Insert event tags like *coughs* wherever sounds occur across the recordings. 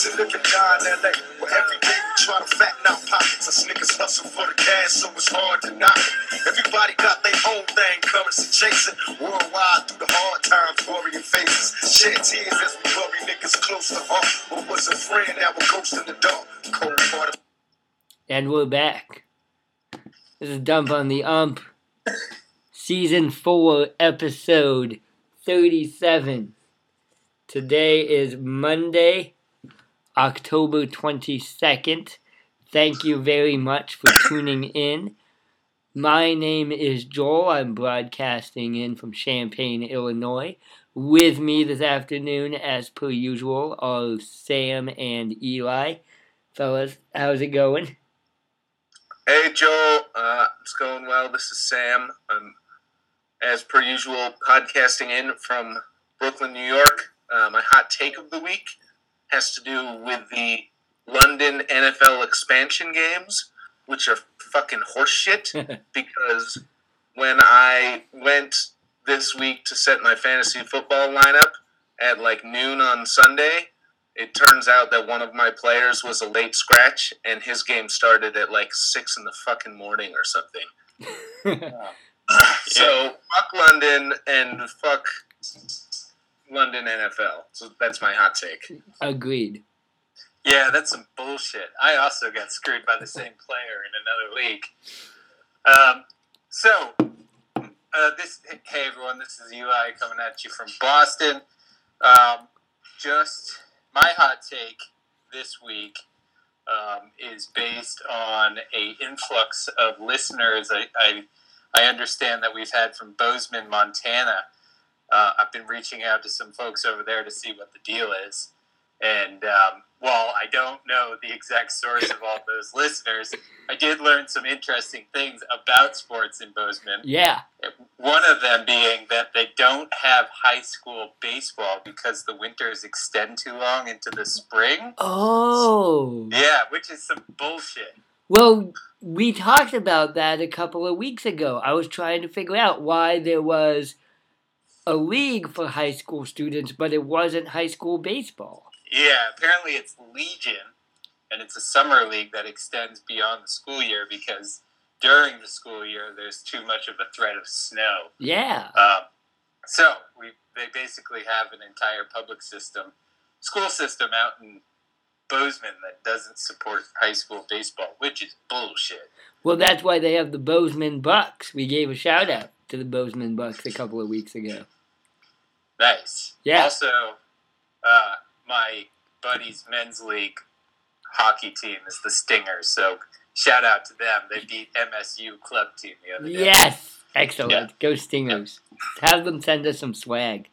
to in LA. Where every day we try to fatten our pockets. Us niggas hustle for the cash, so it's hard to knock. Everybody got their own thing, currency chasing. Worldwide through the hard times, faces. Shed tears as we bury niggas close to heart. What was a friend that ghost in the dark? Cold. And we're back. This is Dump on the Ump. Season 4, episode 37. Today is Monday, October 22nd. Thank you very much for tuning in. My name is Joel. I'm broadcasting in from Champaign, Illinois. With me this afternoon, as per usual, are Sam and Eli. Fellas, how's it going? Hey Joel, uh, it's going well. This is Sam. I'm, as per usual, podcasting in from Brooklyn, New York. Uh, my hot take of the week has to do with the London NFL expansion games, which are fucking horseshit. *laughs* because when I went this week to set my fantasy football lineup at like noon on Sunday, it turns out that one of my players was a late scratch, and his game started at like six in the fucking morning or something. *laughs* so fuck London and fuck London NFL. So that's my hot take. Agreed. Yeah, that's some bullshit. I also got screwed by the same *laughs* player in another league. Um, so, uh, this hey everyone, this is Eli coming at you from Boston. Um, just my hot take this week um, is based on a influx of listeners. I, I I understand that we've had from Bozeman, Montana. Uh, I've been reaching out to some folks over there to see what the deal is. And um, while I don't know the exact source of all those *laughs* listeners, I did learn some interesting things about sports in Bozeman. Yeah. One of them being that they don't have high school baseball because the winters extend too long into the spring. Oh. Yeah, which is some bullshit. Well, we talked about that a couple of weeks ago. I was trying to figure out why there was a league for high school students, but it wasn't high school baseball. Yeah, apparently it's Legion, and it's a summer league that extends beyond the school year because during the school year there's too much of a threat of snow. Yeah. Um, so we they basically have an entire public system, school system out in Bozeman that doesn't support high school baseball, which is bullshit. Well, that's why they have the Bozeman Bucks. We gave a shout out to the Bozeman Bucks a couple of weeks ago. Nice. Yeah. Also, uh, my buddy's men's league hockey team is the Stingers, so shout out to them. They beat MSU club team the other day. Yes. Excellent. Yeah. Go Stingers. Have them send us some swag.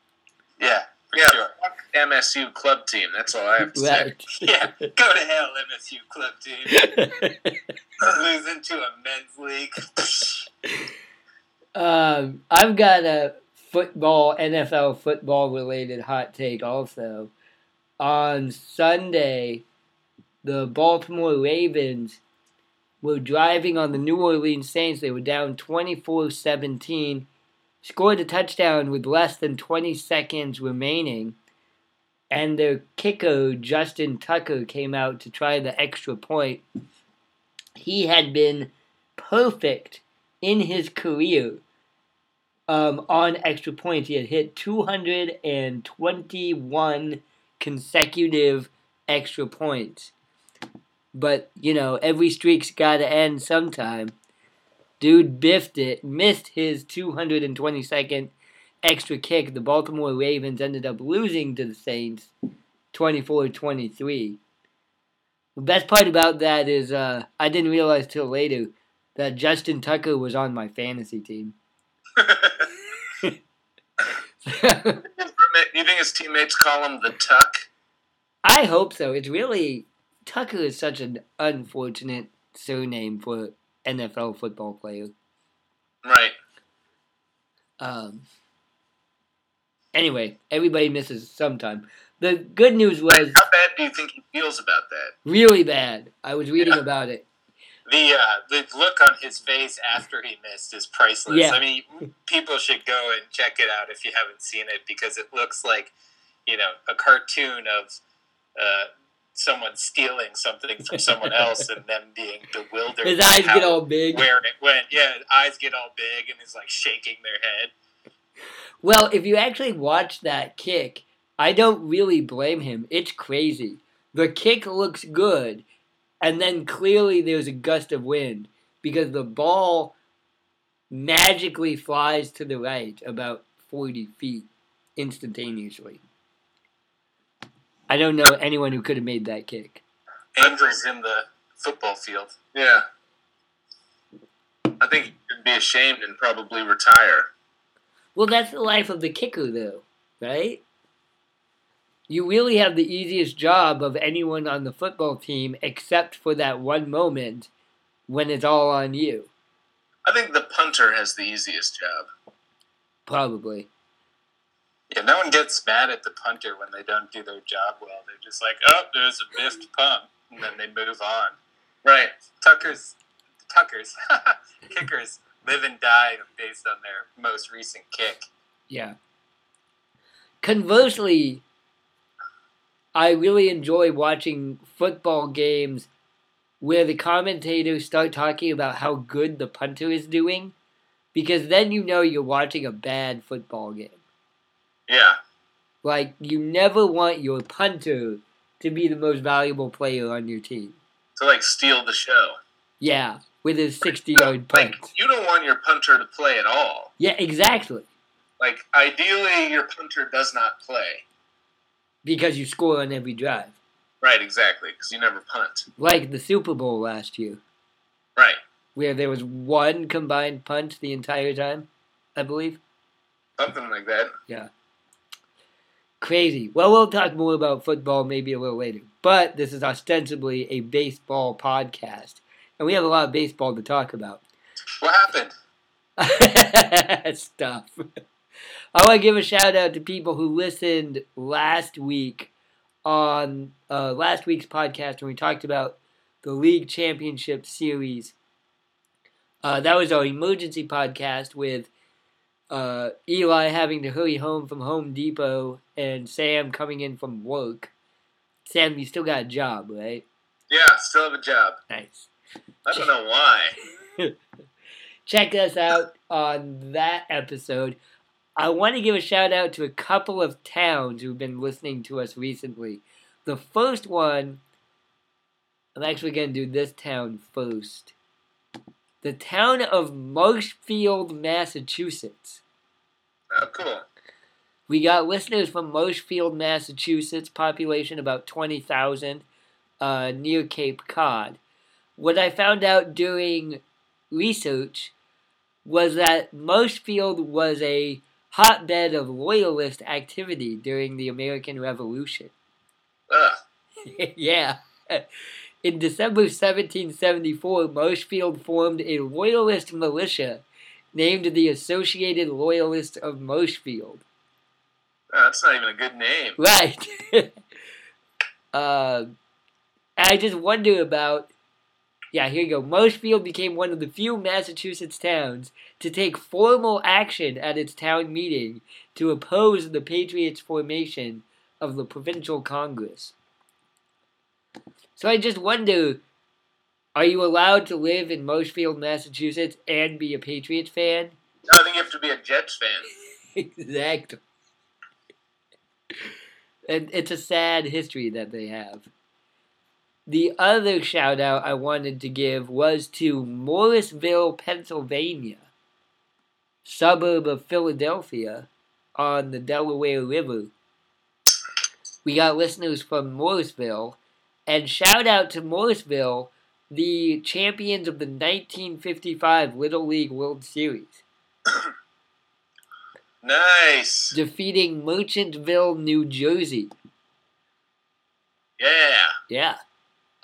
Yeah, for Yeah, sure. MSU club team. That's all I have to say. *laughs* Yeah, go to hell, MSU club team. *laughs* Losing to a men's league. *laughs* um, I've got a football, NFL football related hot take also. On Sunday, the Baltimore Ravens were driving on the New Orleans Saints. They were down 24 17, scored a touchdown with less than 20 seconds remaining, and their kicker, Justin Tucker, came out to try the extra point. He had been perfect in his career um, on extra points. He had hit 221 consecutive extra points. But, you know, every streak's got to end sometime. Dude biffed it, missed his 222nd extra kick. The Baltimore Ravens ended up losing to the Saints 24 23. The best part about that is uh, I didn't realize till later that Justin Tucker was on my fantasy team. You think his teammates call him the Tuck? I hope so. It's really Tucker is such an unfortunate surname for NFL football player. Right. Um. Anyway, everybody misses sometime. The good news was How bad do you think he feels about that? really bad. I was reading Yeah. about it. The uh, the look on his face after he missed is priceless. Yeah. I mean, people should go and check it out if you haven't seen it because it looks like you know a cartoon of uh, someone stealing something from someone else and them being bewildered. His eyes get all big. where it went. Yeah, eyes get all big and is like shaking their head. Well, if you actually watch that kick, I don't really blame him. It's crazy. The kick looks good, and then clearly there's a gust of wind because the ball magically flies to the right about 40 feet instantaneously. I don't know anyone who could have made that kick. Angels in the football field. Yeah. I think he'd be ashamed and probably retire. Well, that's the life of the kicker, though, right? You really have the easiest job of anyone on the football team, except for that one moment when it's all on you. I think the punter has the easiest job. Probably. Yeah, no one gets mad at the punter when they don't do their job well. They're just like, oh, there's a biffed punt, and then they move on. Right. Tuckers, Tuckers, *laughs* kickers live and die based on their most recent kick. Yeah. Conversely, I really enjoy watching football games where the commentators start talking about how good the punter is doing, because then you know you're watching a bad football game. Yeah. Like, you never want your punter to be the most valuable player on your team. To like steal the show. Yeah, with his 60 yard punt. Like you don't want your punter to play at all. Yeah, exactly. Like ideally your punter does not play. Because you score on every drive. Right, exactly, because you never punt. Like the Super Bowl last year, Right. where there was one combined punt the entire time, I believe. Something like that. Yeah. Crazy. Well, we'll talk more about football maybe a little later. But this is ostensibly a baseball podcast. And we have a lot of baseball to talk about. What happened? *laughs* Stuff. I want to give a shout out to people who listened last week on uh, last week's podcast when we talked about the league championship series. Uh, that was our emergency podcast with uh, Eli having to hurry home from Home Depot and Sam coming in from work. Sam, you still got a job, right? Yeah, still have a job. Nice. I don't know why. *laughs* check us out on that episode. I want to give a shout out to a couple of towns who've been listening to us recently. The first one, I'm actually going to do this town first. The town of Marshfield, Massachusetts. Oh, cool. We got listeners from Marshfield, Massachusetts, population about 20,000, uh, near Cape Cod. What I found out during research was that Marshfield was a hotbed of loyalist activity during the American Revolution. Ugh. *laughs* yeah. In December 1774, Marshfield formed a loyalist militia named the Associated Loyalists of Marshfield. Oh, that's not even a good name. Right. *laughs* uh, I just wonder about. Yeah, here you go. Marshfield became one of the few Massachusetts towns to take formal action at its town meeting to oppose the Patriots' formation of the provincial Congress. So I just wonder are you allowed to live in Marshfield, Massachusetts and be a Patriots fan? No, I think you have to be a Jets fan. *laughs* exactly. And it's a sad history that they have. The other shout out I wanted to give was to Morrisville, Pennsylvania, suburb of Philadelphia on the Delaware River. We got listeners from Morrisville, and shout out to Morrisville, the champions of the 1955 Little League World Series *coughs* Nice. defeating Merchantville, New Jersey. Yeah. Yeah.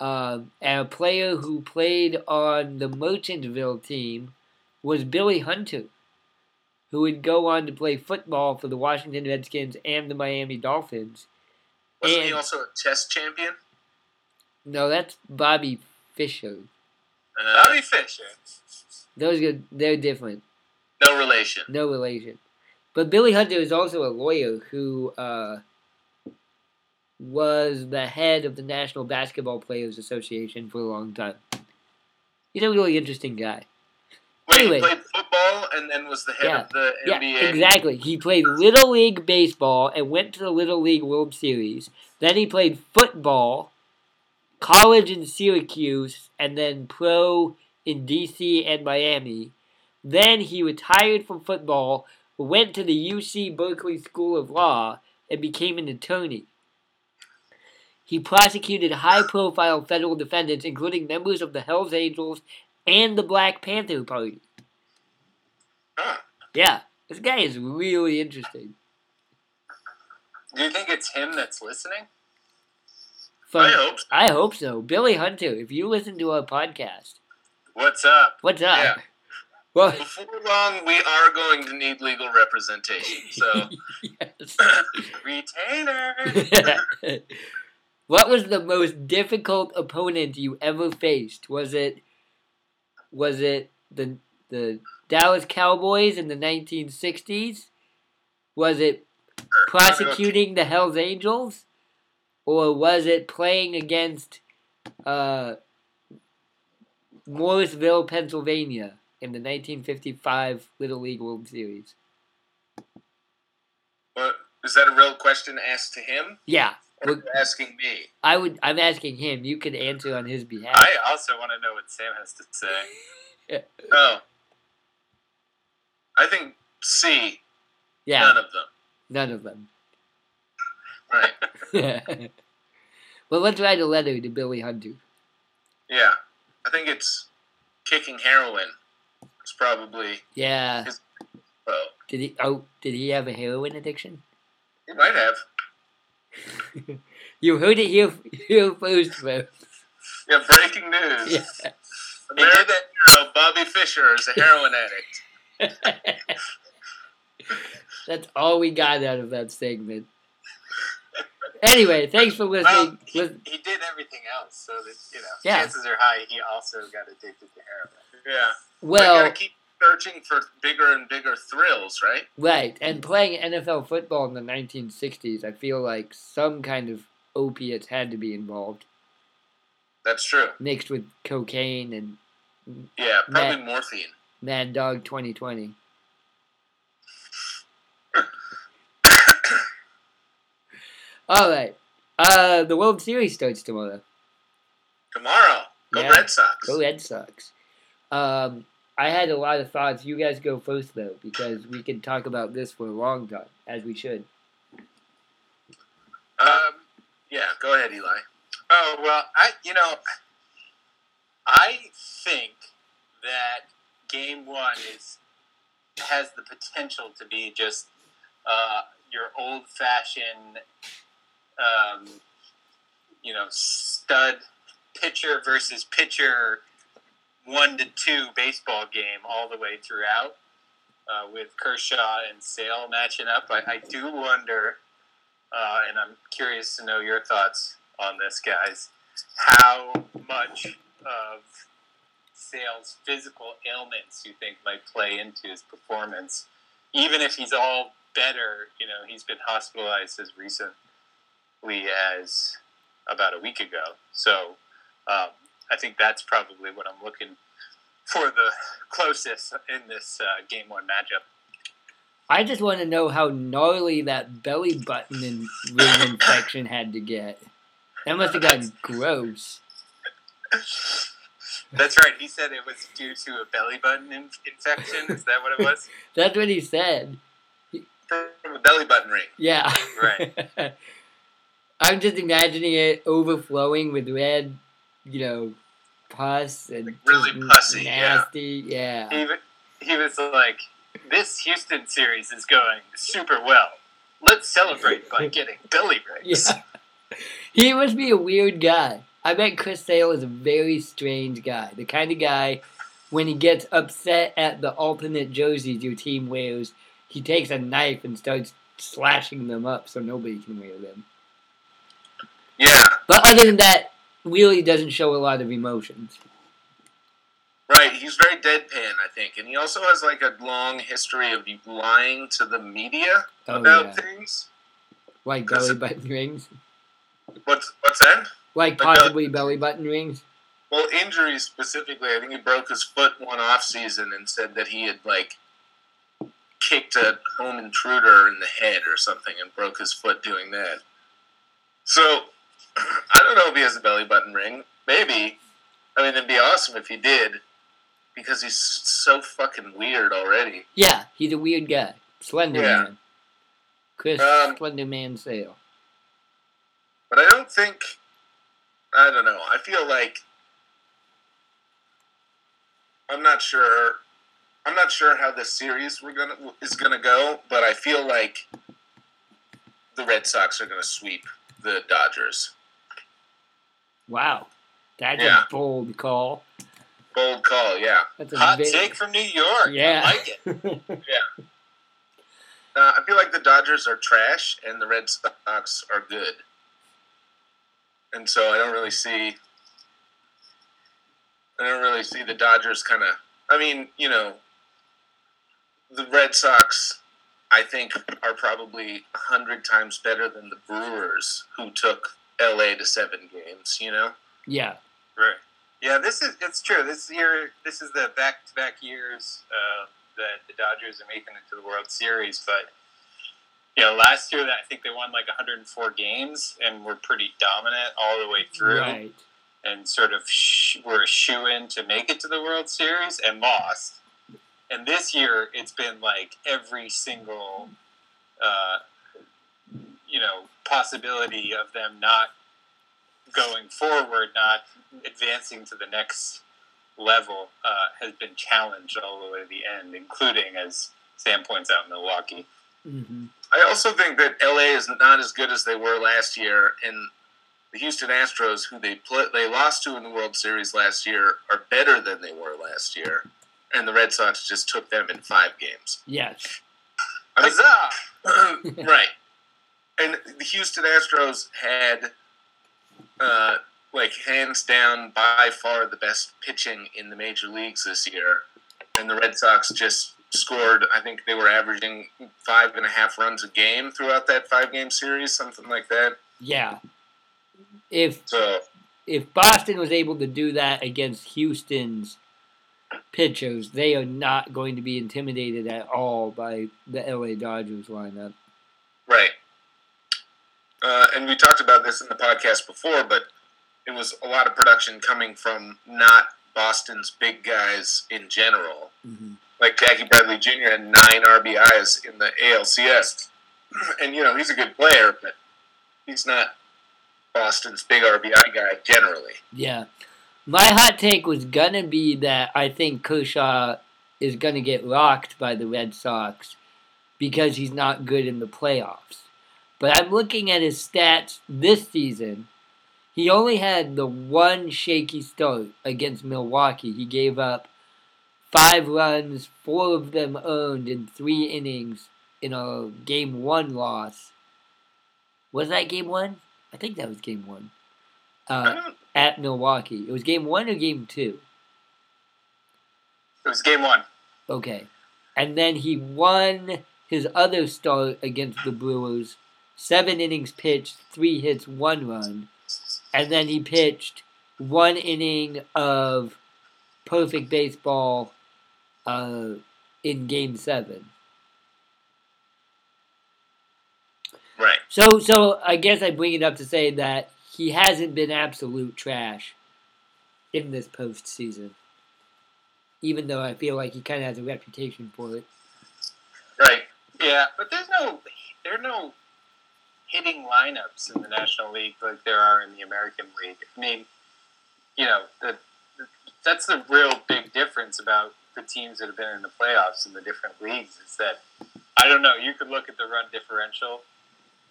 And a player who played on the Merchantville team was Billy Hunter, who would go on to play football for the Washington Redskins and the Miami Dolphins. Wasn't he also a chess champion? No, that's Bobby Fischer. Uh, Bobby Fisher. Those are they're different. no relation. No relation. But Billy Hunter is also a lawyer who uh, was the head of the National Basketball Players Association for a long time. He's a really interesting guy. Wait, Anyway. he played football and then was the head Yeah. of the Yeah, NBA. exactly. He played Little League Baseball and went to the Little League World Series. Then he played football, college in Syracuse, and then pro in DC and Miami. Then he retired from football, went to the UC Berkeley School of Law, and became an attorney. He prosecuted high profile federal defendants, including members of the Hells Angels and the Black Panther Party. Huh. Yeah, this guy is really interesting. Do you think it's him that's listening? From, I hope. so. I hope so. Billy Hunter, if you listen to our podcast, What's up? what's up? Yeah. *laughs* Well, Before long, we are going to need legal representation. So, *laughs* yes. *laughs* Retainer. What was the most difficult opponent you ever faced? Was it was it the the Dallas Cowboys in the 1960s? Was it prosecuting the Hells Angels? Or was it playing against uh, Morrisville, Pennsylvania in the 1955 Little League World Series? what, is that a real question asked to him? Yeah, Asking me? I would. I'm asking him. You could answer on his behalf. I also want to know what Sam has to say. *laughs* Oh. I think C, yeah, none of them. none of them. Right. *laughs* well, let's write a letter to Billy Hunter. Yeah. I think it's kicking heroin. It's probably, Yeah. well, Did he? Oh, did he have a heroin addiction? he might have. You heard it here, here first, folks. Yeah, breaking news. Yeah. He did American it. hero Bobby Fisher is a heroin addict. *laughs* That's all we got out of that segment. Anyway, thanks for Well, listening. he, he did everything else, so that you know, Yeah. chances are high he also got addicted to heroin. Yeah. we well, gotta keep searching for bigger and bigger thrills, right? right, and playing NFL football in the 1960s, I feel like some kind of opiates had to be involved, That's true. mixed with cocaine and Yeah, probably morphine. Mad Dog 2020. All right. Uh, the World Series starts tomorrow. Tomorrow, go Yeah. Red Sox. Go Red Sox. Um, I had a lot of thoughts. You guys go first though, because we can talk about this for a long time, as we should. Um, yeah, go ahead, Eli. Oh well, I you know, I think that game one is has the potential to be just uh, your old fashioned, um, you know, stud pitcher versus pitcher one to two baseball game all the way throughout. Uh, with Kershaw and Sale matching up, I, I do wonder, uh, and I'm curious to know your thoughts on this, guys. How much of Sale's physical ailments you think might play into his performance? Even if he's all better, you know, he's been hospitalized as recently as about a week ago. So um, I think that's probably what I'm looking for the closest in this uh, game one matchup. I just want to know how gnarly that belly button and ring infection had to get. That must have gotten gross. That's right. He said it was due to a belly button in- infection. Is that what it was? *laughs* That's what he said. From a belly button ring. Yeah. Right. *laughs* I'm just imagining it overflowing with red, you know, pus and Like really pussy, nasty. Yeah. he, he was like, "This Houston series is going super well. Let's celebrate by *laughs* getting belly rings." Yeah. He must be a weird guy. I bet Chris Sale is a very strange guy. The kind of guy, when he gets upset at the alternate jerseys your team wears, he takes a knife and starts slashing them up so nobody can wear them. Yeah, But other than that, really doesn't show a lot of emotions. right. He's very deadpan, I think, and he also has like a long history of lying to the media Oh, about yeah. things. Like belly button rings. What's what's that? Like uh, possibly belly button rings. Well, injuries specifically. I think he broke his foot one off season and said that he had like kicked a home intruder in the head or something and broke his foot doing that. So I don't know if he has a belly button ring. Maybe. I mean, it'd be awesome if he did, because he's so fucking weird already. Yeah, he's a weird guy. Slender Yeah. Man. Chris Um, Slender Man Sale. But I don't think. I don't know. I feel like. I'm not sure. I'm not sure how this series we're gonna is gonna go, but I feel like the Red Sox are gonna sweep the Dodgers. Wow. That's Yeah. a bold call. Bold call, yeah. That's a Hot very- take from New York. Yeah. I like it. *laughs* Uh, I feel like the Dodgers are trash and the Red Sox are good, and so I don't really see. I don't really see the Dodgers kind of. I mean, you know, the Red Sox, I think, are probably a hundred times better than the Brewers, who took LA to seven games. You know. yeah. Right. Yeah, this is it's true. This year, this is the back-to-back years uh, that the Dodgers are making it to the World Series. But you know, last year I think they won like 104 games and were pretty dominant all the way through, Right. and sort of sh- were a shoe in to make it to the World Series and lost. And this year, it's been like every single, uh, you know, possibility of them not going forward, not advancing to the next level, uh, has been challenged all the way to the end, including, as Sam points out, Milwaukee. hmm I also think that LA is not as good as they were last year, and the Houston Astros, who they pl- they lost to in the World Series last year, are better than they were last year, and the Red Sox just took them in five games. Yes. Huzzah! *clears throat* right. And the Houston Astros had, uh, like, hands down, by far the best pitching in the major leagues this year. And the Red Sox just scored, I think they were averaging five and a half runs a game throughout that five game series, something like that. Yeah. If So, if Boston was able to do that against Houston's pitchers, they are not going to be intimidated at all by the LA Dodgers lineup. right. Uh, and we talked about this in the podcast before, but it was a lot of production coming from not Boston's big guys in general. hmm like Jackie Bradley Jr. had nine RBIs in the ALCS, *clears throat* and you know he's a good player, but he's not Boston's big RBI guy generally. Yeah. My hot take was gonna be that I think Kershaw is gonna get rocked by the Red Sox because he's not good in the playoffs. But I'm looking at his stats this season. He only had the one shaky start against Milwaukee. He gave up five runs, four of them earned in three innings in a game one loss. Was that game one? I think that was game one. Uh, *clears throat* at Milwaukee. It was game one or game two? It was game one. Okay. And then he won his other start against the Brewers. Seven innings pitched, three hits, one run. And then he pitched one inning of perfect baseball uh, in game seven. right. So, so I guess I bring it up to say that he hasn't been absolute trash in this postseason. Even though I feel like he kind of has a reputation for it. Right. Yeah, but there's no there are no hitting lineups in the National League like there are in the American League. I mean, you know, the, the that's the real big difference about the teams that have been in the playoffs in the different leagues is that I don't know. You could look at the run differential,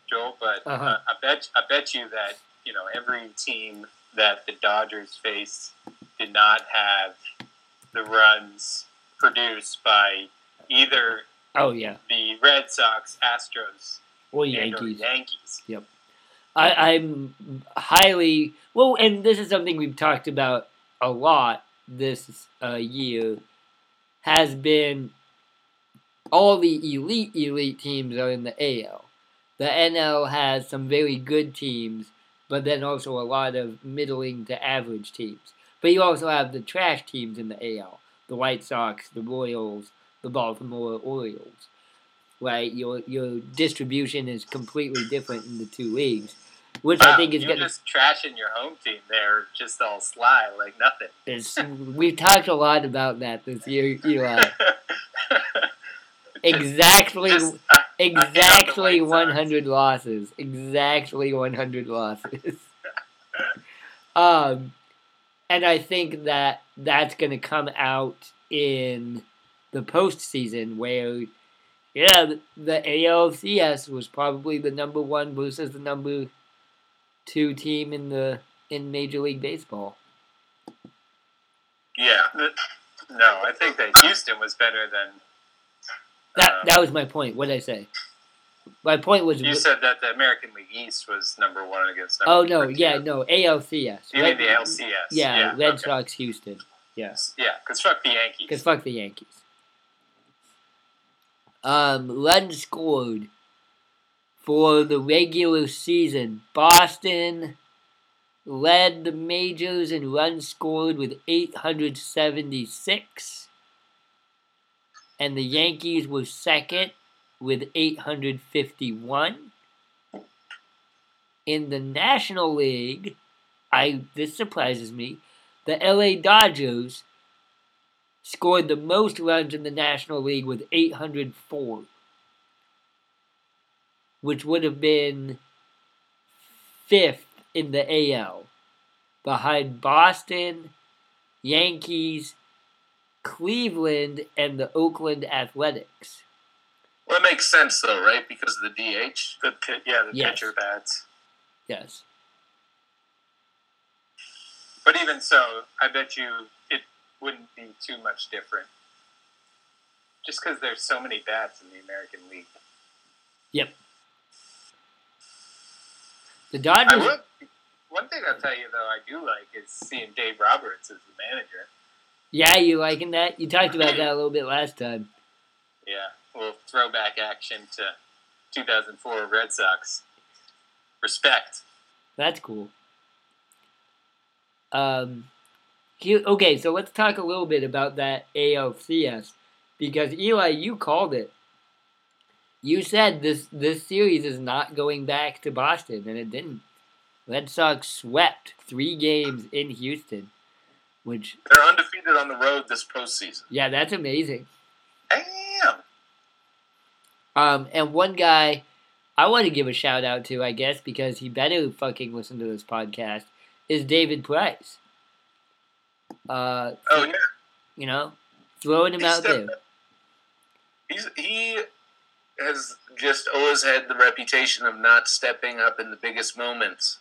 Joel, but Uh-huh. uh, I bet I bet you that you know every team that the Dodgers faced did not have the runs produced by either Oh yeah, the Red Sox, Astros, or and Yankees. Yankees. I, I'm highly well, and this is something we've talked about a lot this uh, year. Has been all the elite elite teams are in the AL. The NL has some very good teams, but then also a lot of middling to average teams. But you also have the trash teams in the AL, the White Sox, the Royals, the Baltimore Orioles. Right, your your distribution is completely different in the two leagues, which I think is going to. just trashing your home team there, just all sly like nothing. It's, we've talked a lot about that this year, Eli. *laughs* Exactly, Just, uh, exactly Sox. 100 losses. Exactly 100 losses. *laughs* um, and I think that that's going to come out in the postseason where, yeah, the ALCS was probably the number one versus the number two team in the in Major League Baseball. Yeah. no, I think that Houston was better than. That um, that was my point. What did I say? My point was. You said that the American League East was number one against. Number oh no, yeah, no ALCS. You mean the Red- LCS? Yeah, Red okay. Sox, Houston. Yes, Yeah, because fuck the Yankees. because fuck the Yankees. Um, runs scored for the regular season. Boston led the majors in runs scored with 876, and the Yankees were second with 851. In the National League, I this surprises me. The LA Dodgers scored the most runs in the National League with 804, which would have been fifth in the AL, behind Boston, Yankees, Cleveland, and the Oakland Athletics. Well, it makes sense though, right? Because of the DH. The yeah, the Yes. pitcher bats. Yes. But even so, I bet you wouldn't be too much different. Just because there's so many bats in the American League. Yep. The Dodgers. would. One thing I'll tell you though, I do like is seeing Dave Roberts as the manager. Yeah, you liking that? You talked about that a little bit last time. Yeah, little throwback action to 2004 Red Sox. Respect. That's cool. Um, okay, so let's talk a little bit about that ALCS because Eli, you called it. You said this this series is not going back to Boston, and it didn't. Red Sox swept three games in Houston, which They're undefeated on the road this postseason. yeah, that's amazing. Damn. Um, and one guy I want to give a shout out to, I guess, because he better fucking listen to this podcast, is David Price. Uh, Oh yeah. you know, throwing him He's out there. stepped- He's he has just always had the reputation of not stepping up in the biggest moments,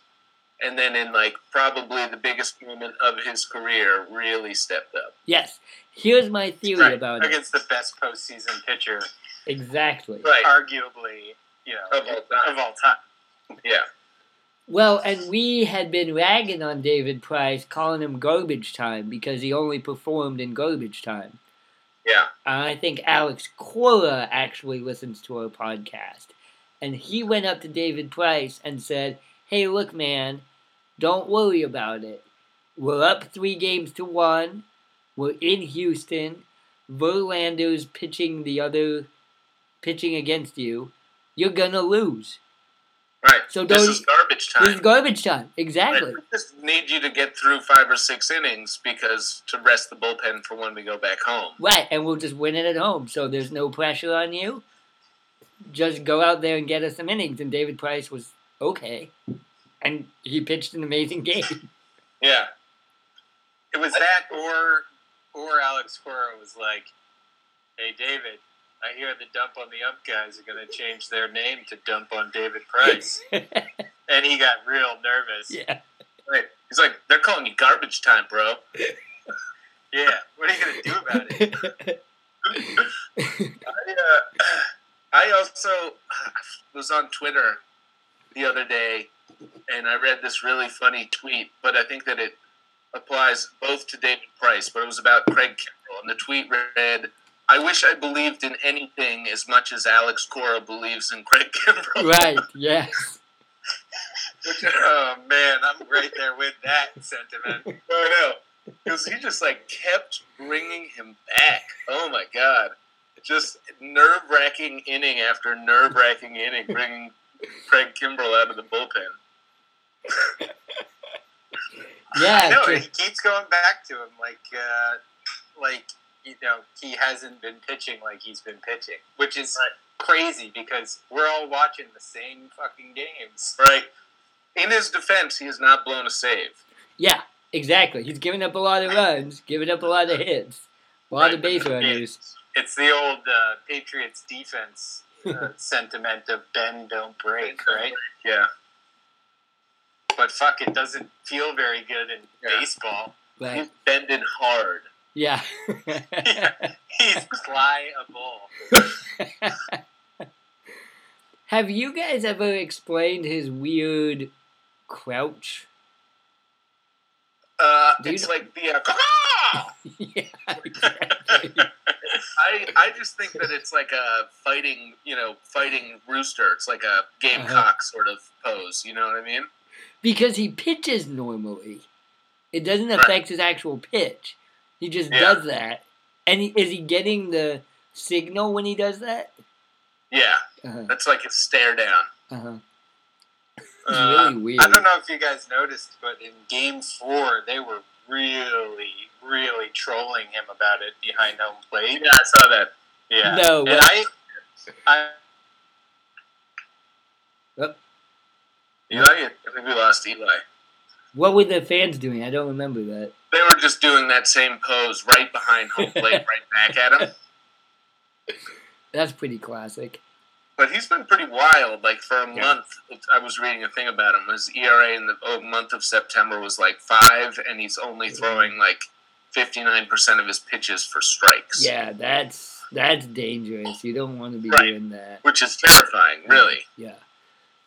and then in like probably the biggest moment of his career, really stepped up. Yes. Here's my theory Right, about it. against the best postseason pitcher, Exactly. Right. arguably, you know, Of all time. Of all time. Yeah. Well, and we had been ragging on David Price, calling him garbage time because he only performed in garbage time. Yeah. I think Alex Cora actually listens to our podcast. And he went up to David Price and said, Hey, look, man, don't worry about it. We're up three games to one. We're in Houston. Verlander's pitching the other, pitching against you. You're gonna lose. Right. So this is garbage time. This is garbage time. Exactly. We just need you to get through five or six innings because to rest the bullpen for when we go back home. Right, and we'll just win it at home, so there's no pressure on you. Just go out there and get us some innings. And David Price was okay, and he pitched an amazing *laughs* game. Yeah. It was that, or or Alex Cora was like, "Hey, David, I hear the dump on the ump guys are going to change their name to dump on David Price," *laughs* and he got real nervous. yeah, Right. He's like, they're calling you garbage time, bro. *laughs* Yeah, what are you going to do about it? *laughs* I, uh, I also was on Twitter the other day and I read this really funny tweet, but I think that it applies both to David Price, but it was about Craig Kimbrel. And the tweet read, I wish I believed in anything as much as Alex Cora believes in Craig Kimbrel. right. *laughs* Yes. *laughs* oh man, I'm right there with that sentiment. Oh *laughs* no, because he just like kept bringing him back. Oh my god, just nerve wracking inning after nerve wracking inning, bringing Craig Kimbrel out of the bullpen. Yeah, no, he keeps going back to him like, uh, like you know, he hasn't been pitching like he's been pitching, which is crazy because we're all watching the same fucking games. Right. In his defense, he has not blown a save. yeah, exactly. He's giving up a lot of runs, giving up a lot of hits, a lot of base runners. It's the old uh, Patriots defense uh, *laughs* sentiment of bend don't break, right? Yeah. But fuck, it doesn't feel very good in Yeah. baseball. He's But bending hard. Yeah. *laughs* He's pliable. *laughs* Have you guys ever explained his weird crouch? Uh, you it's like the. Uh, *laughs* yeah. I I just think that it's like a fighting, you know, fighting rooster. It's like a gamecock Uh-huh. sort of pose. You know what I mean? because he pitches normally. It doesn't Right. affect his actual pitch. He just Yeah. does that. And he, is he getting the signal when he does that? Yeah, Uh-huh. that's like a stare down. Uh-huh. It's Uh, really weird. I don't know if you guys noticed, but in Game Four, they were really, really trolling him about it behind home plate. Yeah, I saw that. Yeah. No, and what- I, I, Eli, I think we lost Eli. What were the fans doing? I don't remember that. They were just doing that same pose right behind home plate, right back at him. *laughs* That's pretty classic. But he's been pretty wild. Like for a Yeah. month, I was reading a thing about him. His ERA in the oh, month of September was like five, and he's only throwing like fifty nine percent of his pitches for strikes. Yeah, that's that's dangerous. You don't want to be Right. doing that. which is terrifying, really. Yeah.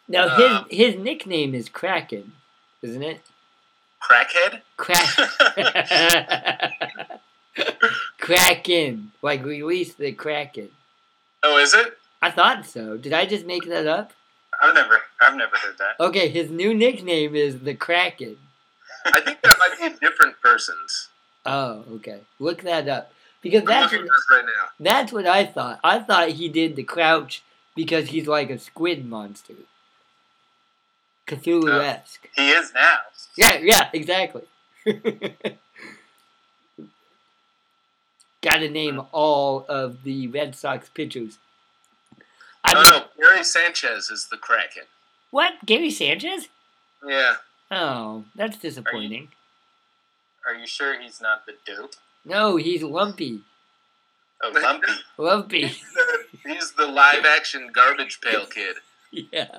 Now Um, his his nickname is Kraken, isn't it? Crackhead. Crack. *laughs* Kraken, like release the Kraken. Oh, is it? I thought so. Did I just make that up? I've never, I've never heard that. Okay, his new nickname is the Kraken. I think that might be different persons. Oh, okay. Look that up because that's what, right now. that's what I thought. I thought he did the crouch because he's like a squid monster, oh, Cthulhu esque. He is now. Yeah, yeah, exactly. Got to name all of the Red Sox pitchers. I Oh mean, no, Gary Sanchez is the Kraken. what? Gary Sanchez? Yeah. Oh, that's disappointing. Are you sure he's not the dope? No, he's lumpy. Oh, lumpy. *laughs* Lumpy. He's *laughs* the, he's the live action garbage pail kid. *laughs* yeah.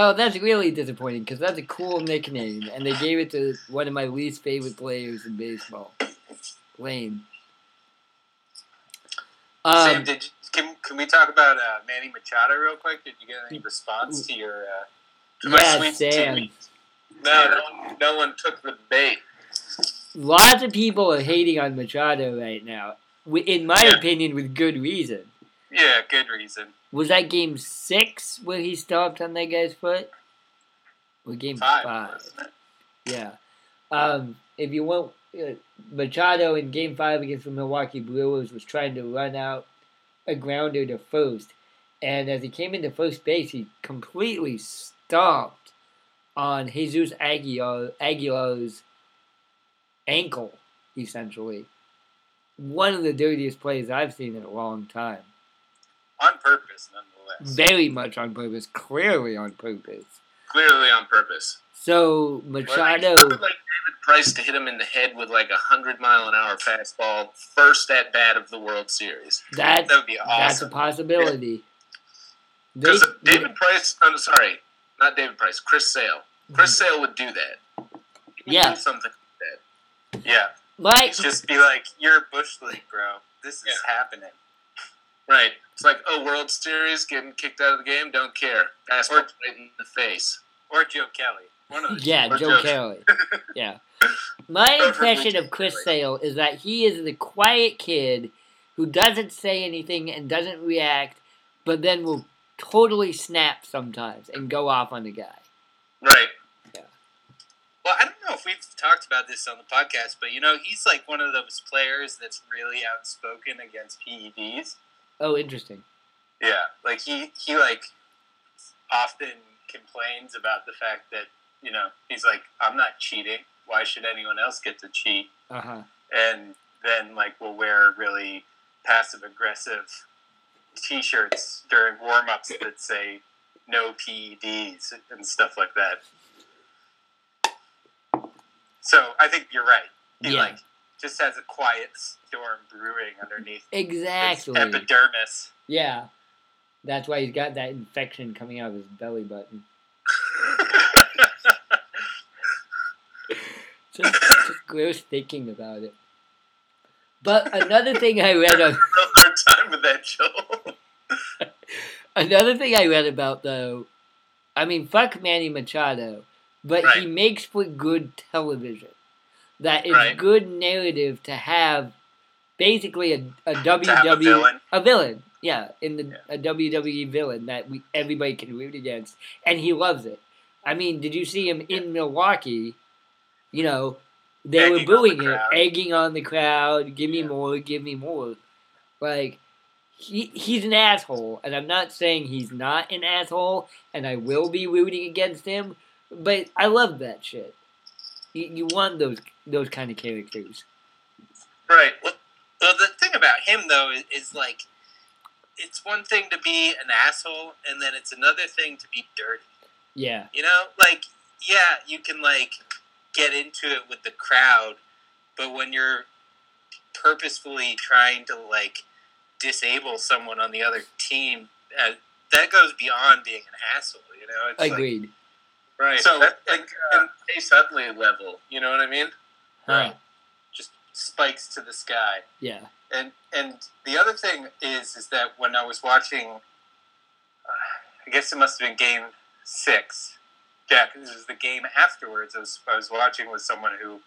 Oh, that's really disappointing because that's a cool nickname, and they gave it to one of my least favorite players in baseball. Lame. Sam, Um, did you, can, can we talk about uh, Manny Machado real quick? Did you get any response to your uh, to my yeah, sweet Sam. tweet? No, no one, no one took the bait. Lots of people are hating on Machado right now. In my Yeah. opinion, with good reason. Yeah, good reason. Was that game six where he stomped on that guy's foot? Or game Five. five? Yeah. Um, if you want, uh, Machado in Game Five against the Milwaukee Brewers was trying to run out a grounder to first, and as he came into first base, he completely stomped on Jesus Aguilar Aguilar's ankle, essentially. One of the dirtiest plays I've seen in a long time. On purpose, nonetheless. Very much on purpose, clearly on purpose. Clearly on purpose. So Well, Machado. I would like David Price to hit him in the head with like a hundred mile an hour fastball, first at bat of the World Series. That That would be awesome. that's a possibility. They- Because David Price, I'm sorry, not David Price, Chris Sale. Chris Sale would do that. He would Mm-hmm. Yeah. do something like that. Yeah, my just be like, "You're a bush league, bro. This is Yeah. happening." That. Right. It's like, oh, World Series, getting kicked out of the game, don't care. Fastball right in the face. Or Joe Kelly. One of the yeah, Joe Joe- Kelly. *laughs* Yeah. My impression of Chris Sale is that he is the quiet kid who doesn't say anything and doesn't react, but then will totally snap sometimes and go off on the guy. Right. Yeah. Well, I don't know if we've talked about this on the podcast, but you know, he's like one of those players that's really outspoken against PEDs. Oh, interesting. Yeah, like he he like often complains about the fact that you know he's like I'm not cheating. Why should anyone else get to cheat? Uh huh. And then like will wear really passive aggressive T-shirts during warm-ups that say no PEDs and stuff like that. So I think you're right. He Yeah. like just has a quiet storm brewing underneath Exactly. his epidermis. Yeah. That's why he's got that infection coming out of his belly button. *laughs* Just, just gross thinking about it. But another thing I read *laughs* on hard time with that, Joe. *laughs* another thing I read about though, I mean fuck Manny Machado, but he makes for good television. That is Right. good narrative to have basically a, a have a WWE villain. a villain, yeah, in the Yeah. a WWE villain that we everybody can root against, and he loves it. I mean, did you see him in Milwaukee? You know, they Egging were booing him, egging on the crowd. Give me Yeah. more, give me more. Like he he's an asshole, and I'm not saying he's not an asshole, and I will be rooting against him. But I love that shit. You, you want those those kind of characters. Right. Well, well, the thing about him though is, is like, it's one thing to be an asshole, and then it's another thing to be dirty. Yeah, You know, like, yeah, you can like get into it with the crowd, but when you're purposefully trying to like disable someone on the other team, uh, that goes beyond being an asshole. You know, it's like, agreed. Right. So, that's like uh, Chase Utley level. You know what I mean? Huh. just spikes to the sky. Yeah. And and the other thing is is that when I was watching, uh, I guess it must have been Game Six. Yeah, 'cause this was the game afterwards. I was I was watching with someone who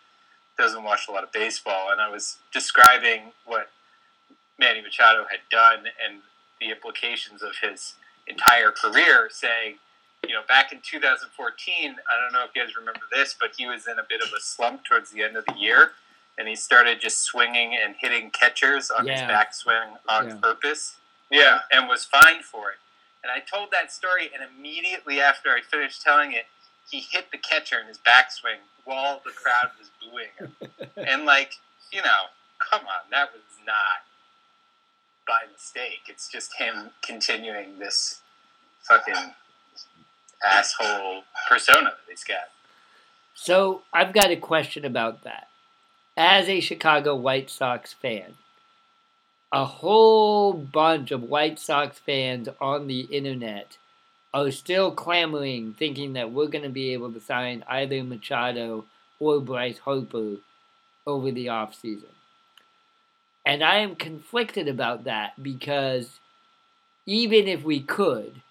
doesn't watch a lot of baseball, and I was describing what Manny Machado had done and the implications of his entire career, saying. You know, back in 2014, I don't know if you guys remember this, but he was in a bit of a slump towards the end of the year and he started just swinging and hitting catchers on his backswing on Yeah. purpose. Yeah. and was fined for it. And I told that story, and immediately after I finished telling it, he hit the catcher in his backswing while the crowd was booing him. *laughs* and like, you know, come on, that was not by mistake. It's just him continuing this fucking asshole persona that he's got. So I've got a question about that. As a Chicago White Sox fan, a whole bunch of White Sox fans on the internet are still clamoring, thinking that we're going to be able to sign either Machado or Bryce Harper over the offseason. And I am conflicted about that because even if we could,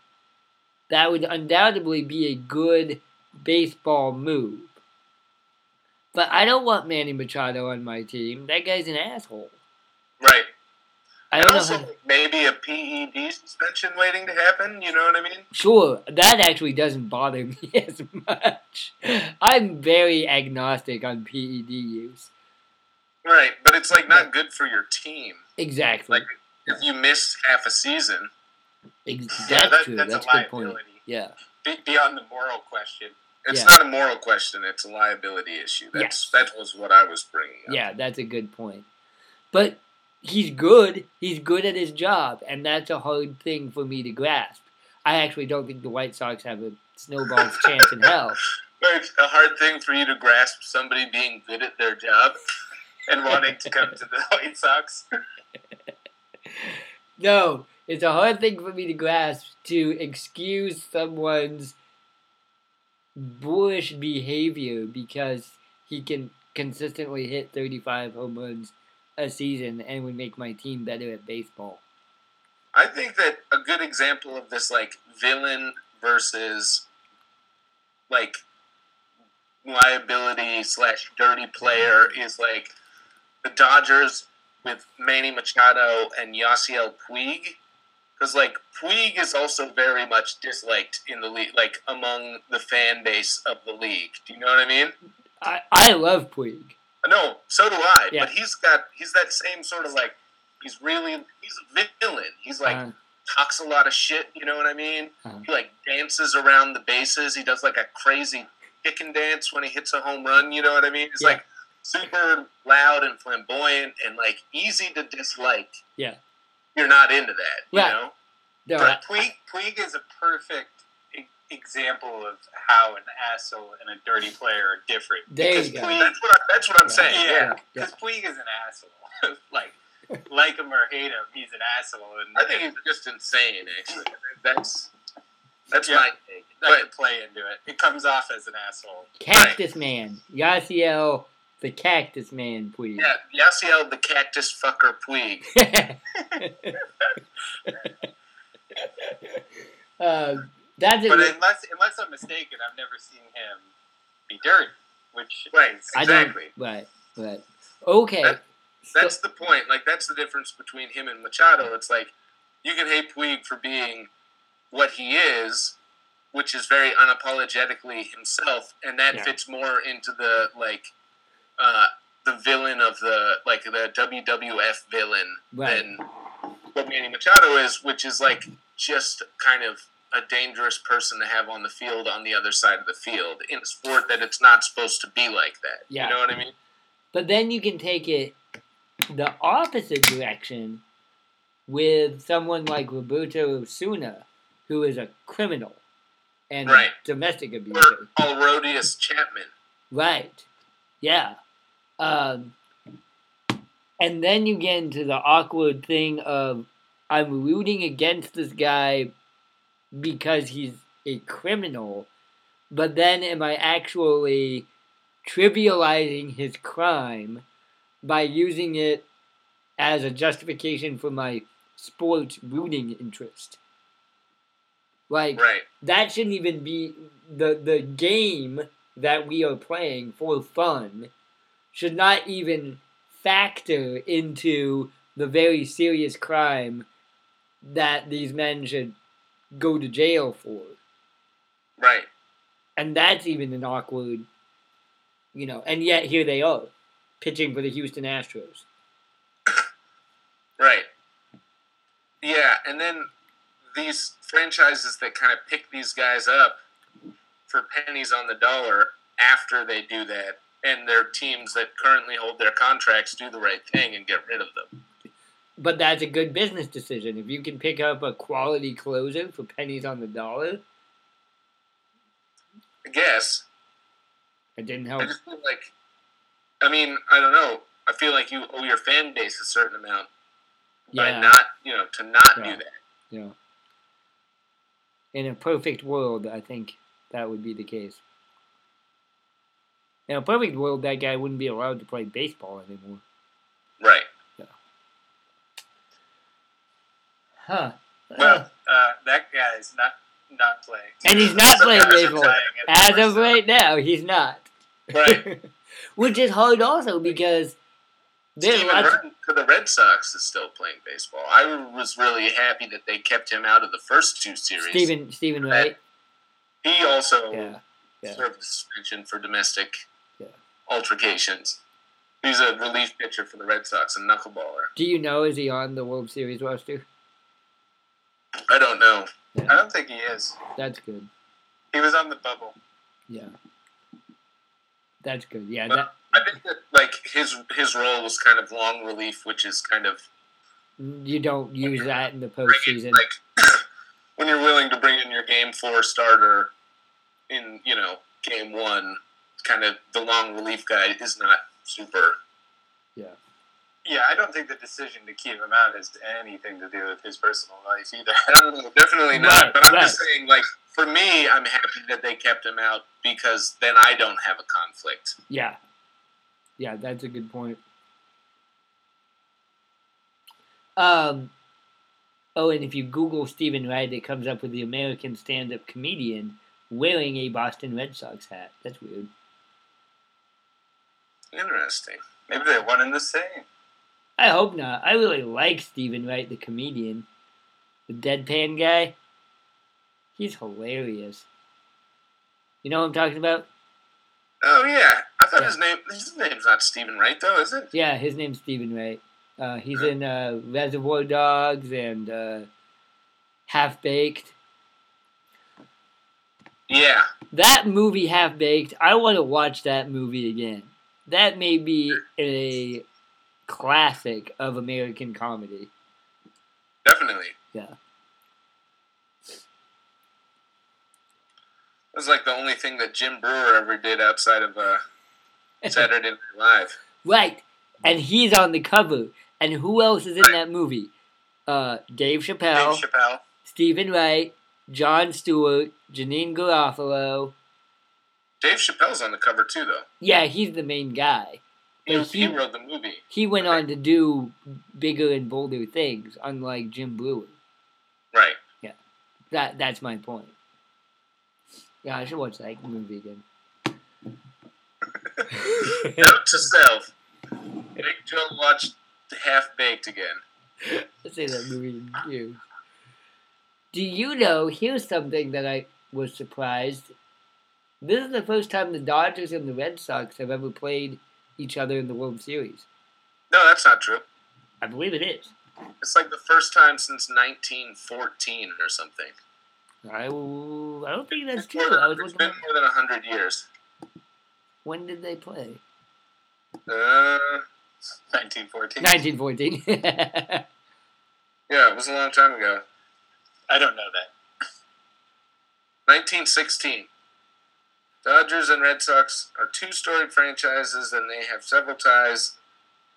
that would undoubtedly be a good baseball move. But I don't want Manny Machado on my team. That guy's an asshole. Right. I don't know. also How, maybe a PED suspension waiting to happen. You know what I mean? sure, that actually doesn't bother *laughs* me as much. I'm very agnostic on PED use. Right. But it's like not good for your team. Exactly. Like if you miss half a season. Ex- Yeah, that's that- true. that's That's, a good point. Yeah. Be- beyond the moral question. It's Yeah. not a moral question. It's a liability issue. That's Yes. that was what I was bringing up. Yeah, that's a good point. But he's good. He's good at his job, and that's a hard thing for me to grasp. I actually don't think the White Sox have a snowball's *laughs* chance in hell. It's a hard thing for you to grasp somebody being good at their job. and wanting to come to the *laughs* White Sox. No, it's a hard thing for me to grasp to excuse someone's bullish behavior because he can consistently hit 35 home runs a season and would make my team better at baseball. I think that a good example of this, like villain versus like liability slash dirty player, is like the Dodgers with Manny Machado and Yasiel Puig, because like Puig is also very much disliked in the league, like among the fan base of the league. Do you know what I mean? I, I love Puig. No, so do I. Yeah. But he's got he's that same sort of like he's really he's a villain. He's like Uh, talks a lot of shit. You know what I mean? Uh-huh. He like dances around the bases. He does like a crazy chicken dance when he hits a home run. You know what I mean? He's Yeah. like super loud and flamboyant and like easy to dislike. Yeah. You're not into that. You know? no, I- But Puig, Puig is a perfect e- example of how an asshole and a dirty player are different. There you Because go. Puig- That's what I, that's what I'm Yeah. saying. yeah, Yeah. because Puig is an asshole. *laughs* like, like him or hate him, he's an asshole. And I think he's just insane. Actually, That's that's Yeah. my take. I But could play into it. It comes off as an asshole. Cactus Man. Yasiel, the Cactus Man, Puig. yeah, Yasiel the cactus fucker Puig. *laughs* um, that's But it. unless unless I'm mistaken, I've never seen him be dirty. Which Right. is- I don't. Exactly. Right. Right. Okay. That- so- That's the point. Like that's the difference between him and Machado. It's like you can hate Puig for being what he is, which is very unapologetically himself, and that Yeah. fits more into the like uh, the villain of the like the WWF villain Right. than what Manny Machado is, which is like just kind of a dangerous person to have on the field on the other side of the field in a sport that it's not supposed to be like that. Yeah. You know what I mean? But then you can take it the opposite direction with someone like Roberto Osuna, who is a criminal and Right. domestic Or abuser. Aroldis Chapman. Right. Yeah. Um, and then you get into the awkward thing of I'm rooting against this guy because he's a criminal, but then am I actually trivializing his crime by using it as a justification for my sports rooting interest? Like, Right. that shouldn't even be the the game that we are playing for fun should not even factor into the very serious crime that these men should go to jail for Right. and that's even an awkward you know and yet here they are pitching for the Houston Astros Right. Yeah, and then these franchises that kind of pick these guys up for pennies on the dollar after they do that, and their teams that currently hold their contracts do the right thing and get rid of them. but that's a good business decision if you can pick up a quality closer for pennies on the dollar I guess. it didn't help. I just feel like, I mean, I don't know. I feel like you owe your fan base a certain amount by not, you know, to not Yeah. do that. Yeah. In a perfect world, I think that would be the case. In a perfect world, that guy wouldn't be allowed to play baseball anymore. Right. Huh. well, uh, that guy's not not playing. and he's not *laughs* playing baseball. As of right now, he's not. Right. *laughs* Which is hard also because there's Steven lots. Ryan for the Red Sox is still playing baseball. I was really happy that they kept him out of the first two series. Stephen Stephen Wright. He also Yeah. Yeah. served suspension for domestic Yeah. Altercations. He's a relief pitcher for the Red Sox and knuckleballer. Do you know is he on the World Series roster? I don't know. I don't think he is. That's good. He was on the bubble. Yeah. That's good. Yeah. That, I think that like his his role was kind of long relief, which is kind of you don't use that in the postseason. like *coughs* when you're willing to bring in your game four starter in you know game one, kind of the long relief guy is not super. Yeah, Yeah, I don't think the decision to keep him out has anything to do with his personal life either. No, definitely not. Right, but I'm right. just saying, like for me, I'm happy that they kept him out because then I don't have a conflict. Yeah. Yeah, that's a good point. Um Oh, and if you Google Stephen Wright, it comes up with the American stand up comedian wearing a Boston Red Sox hat. That's weird. Interesting. Maybe they're one and the same. I hope not. I really like Stephen Wright, the comedian. the deadpan guy. He's hilarious. You know what I'm talking about? Oh yeah, I thought Yeah. his name. His name's not Stephen Wright though, is it? Yeah, his name's Stephen Wright. Uh, he's in uh, Reservoir Dogs and uh, Half Baked. Yeah. That movie, Half Baked, I want to watch that movie again. That may be a classic of American comedy. Definitely. Yeah. It was like the only thing that Jim Breuer ever did outside of uh, *laughs* Saturday Night Live. Right. And he's on the cover. And who else is in that movie? Uh, Dave Chappelle, Dave Chappelle. Stephen Wright, Jon Stewart, Janeane Garofalo. Dave Chappelle's on the cover too, though. Yeah, he's the main guy. He, he he- wrote the movie. He went on to do bigger and bolder things, unlike Jim Breuer. Right. Yeah, that that's my point. Yeah, I should watch that movie again. *laughs* Note to self: Big Joe watched Half Baked again. *laughs* Let's say that movie too. Do you know? Here's something that I was surprised. This is the first time the Dodgers and the Red Sox have ever played each other in the World Series. No, that's not true. I believe it is. It's like the first time since 1914 or something. I, I don't think that's true. than- I was it's been Up, more than 100 years. when did they play? Uh, 1914. 1914. *laughs* yeah, it was a long time ago. I don't know that. 1916. Dodgers and Red Sox are two storied franchises, and they have several ties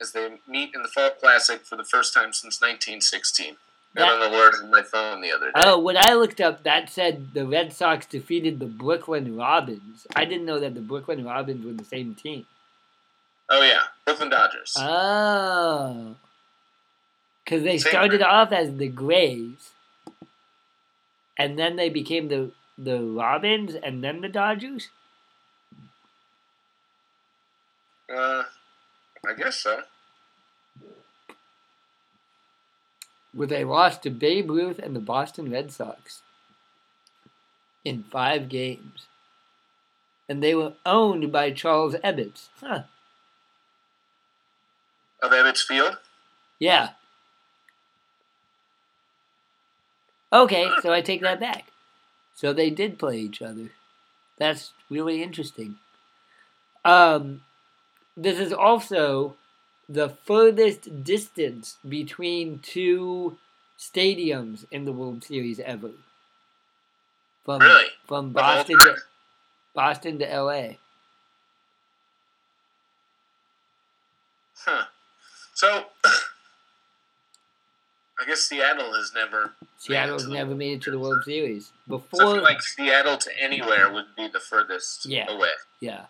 as they meet in the Fall Classic for the first time since 1916. Got That- an alert on my phone the other day. Oh, when I looked up, that said the Red Sox defeated the Brooklyn Robins. I didn't know that the Brooklyn Robins were the same team. Oh, yeah, Brooklyn Dodgers. Oh. Because they Same started group. off as the Grays, and then they became the the Robins, and then the Dodgers. Uh, I guess so. Where they lost to Babe Ruth and the Boston Red Sox in five games. And they were owned by Charles Ebbets. Huh. Of Ebbets Field? Yeah. Okay, so I take that back. So they did play each other. That's really interesting. Um, this is also the furthest distance between two stadiums in the World Series ever. From Really? from Boston to? Boston to L.A. Huh. So, I guess Seattle has never. Seattle's the never made it to the World Series So before. feel like Seattle to anywhere would be the furthest Yeah. away. Yeah.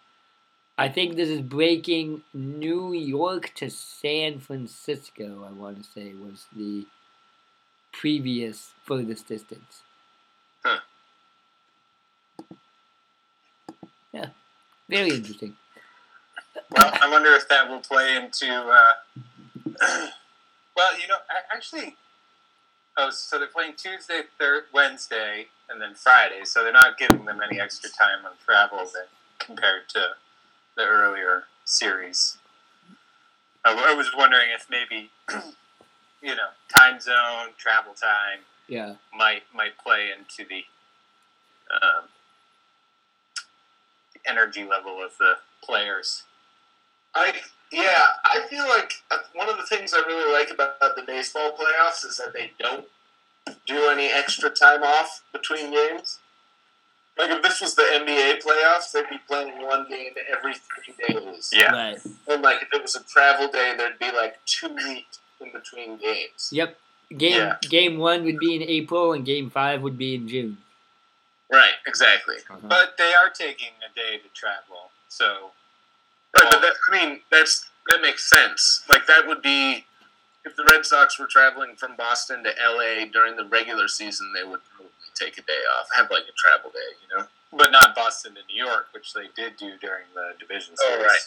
I think this is breaking New York to San Francisco, I want to say, was the previous furthest distance. Huh. Yeah. Very interesting. Well, I wonder if that will play into. Uh, *clears throat* well, you know, a- actually, oh, so they're playing Tuesday, thir- Wednesday, and then Friday. So they're not giving them any extra time on travel than compared to the earlier series. I was wondering if maybe, *clears throat* you know, time zone, travel time Yeah. might might play into the um, the energy level of the players. I yeah, I feel like uh, one of the things I really like about the baseball playoffs is that they don't do any extra time off between games. Like if this was the NBA playoffs, they'd be playing one game every three days. Yeah. Right. And like if it was a travel day, there'd be like two weeks in between games. Yep. Game Yeah. game one would be in April and game five would be in June. Right, exactly. But they are taking a day to travel, so Right, but that, I mean, that's that makes sense. Like that would be if the Red Sox were traveling from Boston to LA during the regular season, they would probably take a day off, have like a travel day, you know. but not Boston to New York, which they did do during the division Oh, right.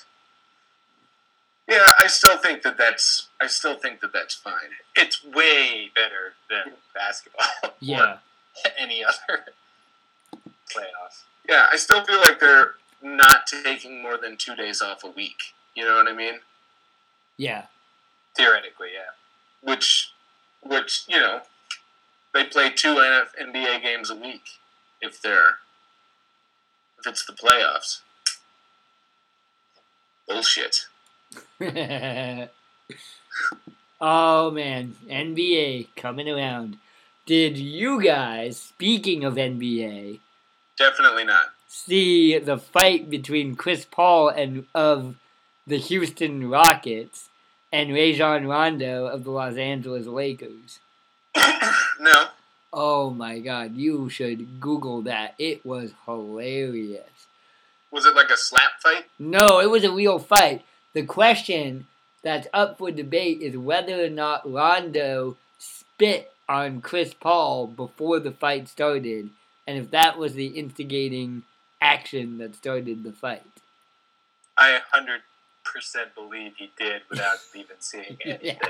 Yeah, I still think that that's. I still think that that's fine. It's way better than basketball *laughs* Yeah. or any other *laughs* playoff. Yeah, I still feel like they're not taking more than two days off a week. You know what I mean? Yeah. Theoretically, yeah. Which, which you know, they play two NBA games a week if they're if it's the playoffs. Bullshit. *laughs* oh man, NBA coming around. Did you guys, speaking of NBA, Definitely not. See the fight between Chris Paul and of the Houston Rockets and Rajon Rondo of the Los Angeles Lakers? *coughs* No. Oh my god, you should Google that. It was hilarious. Was it like a slap fight? No, it was a real fight. The question that's up for debate is whether or not Rondo spit on Chris Paul before the fight started, and if that was the instigating action that started the fight. I 100% believe he did without *laughs* even seeing anything. *laughs*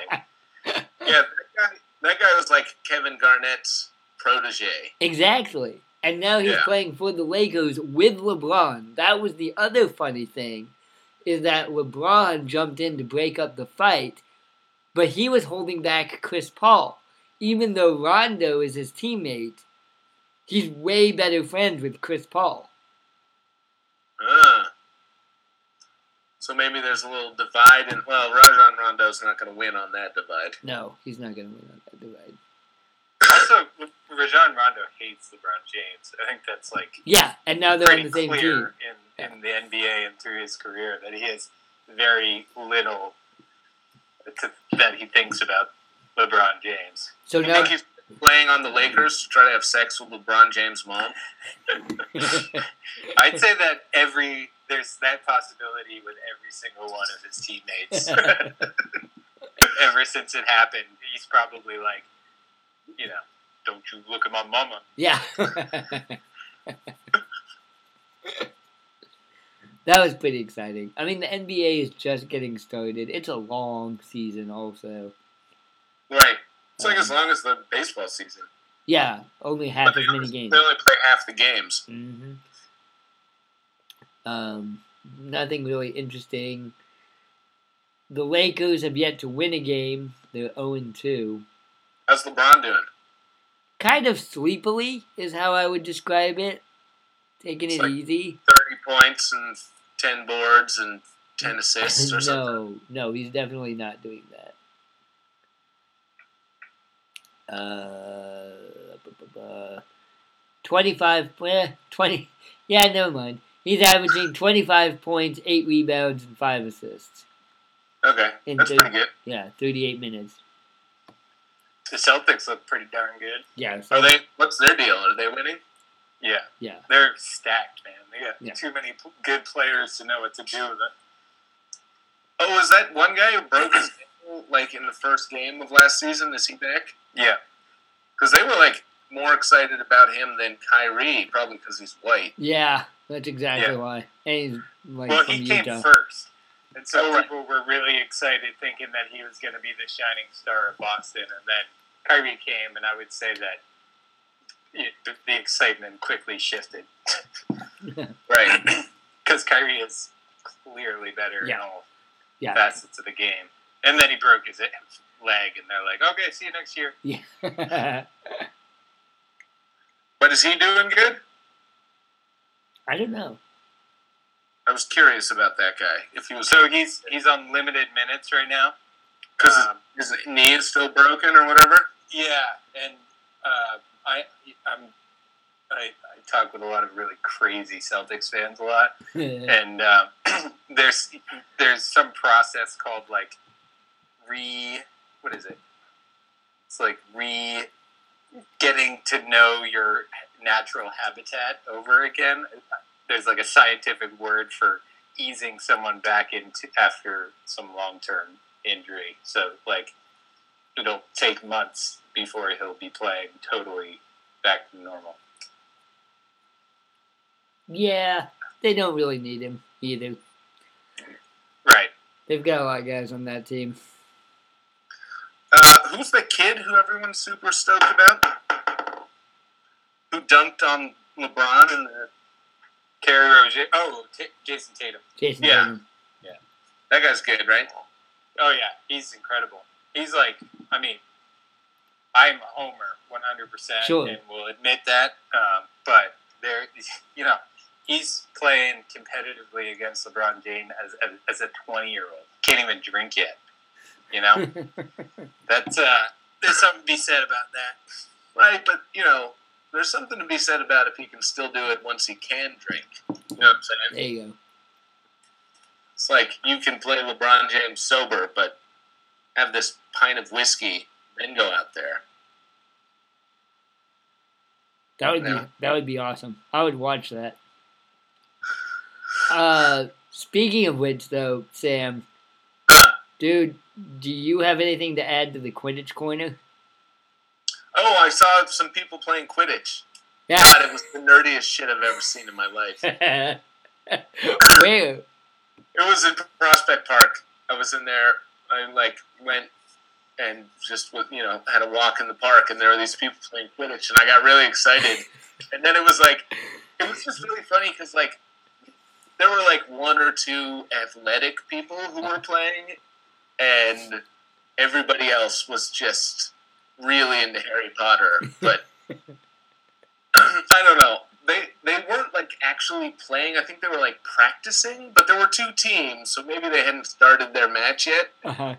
Yeah, that guy, that guy was like Kevin Garnett's protege. Exactly. And now he's Yeah. playing for the Lakers with LeBron. That was the other funny thing, is that LeBron jumped in to break up the fight, but he was holding back Chris Paul. Even though Rondo is his teammate, he's way better friends with Chris Paul. So maybe there's a little divide, and well, Rajon Rondo's not going to win on that divide. No, he's not going to win on that divide. also, Rajon Rondo hates LeBron James. I think that's like Yeah, and now they're on the same team. in, in the NBA and through his career that he has very little to, that he thinks about LeBron James. So You now, he's playing on the Lakers to try to have sex with LeBron James' mom? *laughs* I'd say that every there's that possibility with every single one of his teammates. *laughs* *laughs* Ever since it happened, he's probably like, you know, don't you look at my mama. yeah. that was pretty exciting. I mean, the NBA is just getting started. It's a long season, also. Right. It's like Um, as long as the baseball season. Yeah, only half But as many games. They only play half the games. hmm Um, nothing really interesting. The Lakers have yet to win a game. They're 0 2. How's LeBron doing? Kind of sleepily is how I would describe it. Taking It's it like- easy. 30 points and 10 boards and 10 *laughs* assists or something. no, no, he's definitely not doing that. Uh, bu- 25, eh, 20, yeah, never mind. He's averaging 25 points, 8 rebounds, and 5 assists. Okay. In That's the- pretty good. Yeah, 38 minutes. The Celtics look pretty darn good. Yeah, so, Are they? What's their deal? Are they winning? Yeah, yeah. they're stacked, man. They got Yeah. too many p- good players to know what to do with it. Oh, was that one guy who broke his like in the first game of last season? Is he back? Yeah, Because they were like more excited about him than Kyrie, probably because he's white. Yeah, that's exactly Yeah. why. And he's like well, from he Utah. came first, and so Oh, right. people were really excited, thinking that he was going to be the shining star of Boston. And then Kyrie came, and I would say that it, the, the excitement quickly shifted *laughs* Right. *coughs* because Kyrie is clearly better in Yeah. all Yeah. facets of the game. And then he broke his leg, and they're like, "Okay, see you next year." *laughs* Yeah. but is he doing good? I don't know. I was curious about that guy. If he was So he's he's on limited minutes right now. because Um, his, his knee is still broken or whatever. Yeah, and uh, I I'm I, I talk with a lot of really crazy Celtics fans a lot, *laughs* and um, *clears throat* there's there's some process called like re what is it? It's like re getting to know your natural habitat over again. There's like a scientific word for easing someone back into after some long term injury. So like it'll take months before he'll be playing totally back to normal. yeah, they don't really need him either. Right. They've got a lot of guys on that team. Who's the kid who everyone's super stoked about? Who dunked on LeBron and the Terry Rozier. Oh, T- Jayson Tatum. Jayson Yeah. Tatum. that guy's good, right? Oh yeah, he's incredible. He's like, I mean, I'm a homer 100, percent Sure. and will admit that. Um, but there, *laughs* you know, he's playing competitively against LeBron James as as, as a 20 year old. Can't even drink yet. You know, *laughs* that's uh, there's something to be said about that. Right, but you know, there's something to be said about if he can still do it once he can drink. You know what I'm saying? there you go. It's like you can play LeBron James sober, but have this pint of whiskey, then go out there. That would be that would be awesome. I would watch that. Uh, speaking of which, though, Sam, *coughs* dude, do you have anything to add to the Quidditch corner? Oh, I saw some people playing Quidditch. Yeah. God, it was the nerdiest shit I've ever seen in my life. *laughs* Where? It was in Prospect Park. I was in there. I like went and just you know had a walk in the park, and there were these people playing Quidditch, and I got really excited. *laughs* and then it was like it was just really funny because like there were like one or two athletic people who were uh-huh. playing, and everybody else was just really into Harry Potter. *laughs* But *clears throat* I don't know. They they weren't like actually playing. I think they were like practicing, but there were two teams, so maybe they hadn't started their match yet. Uh-huh.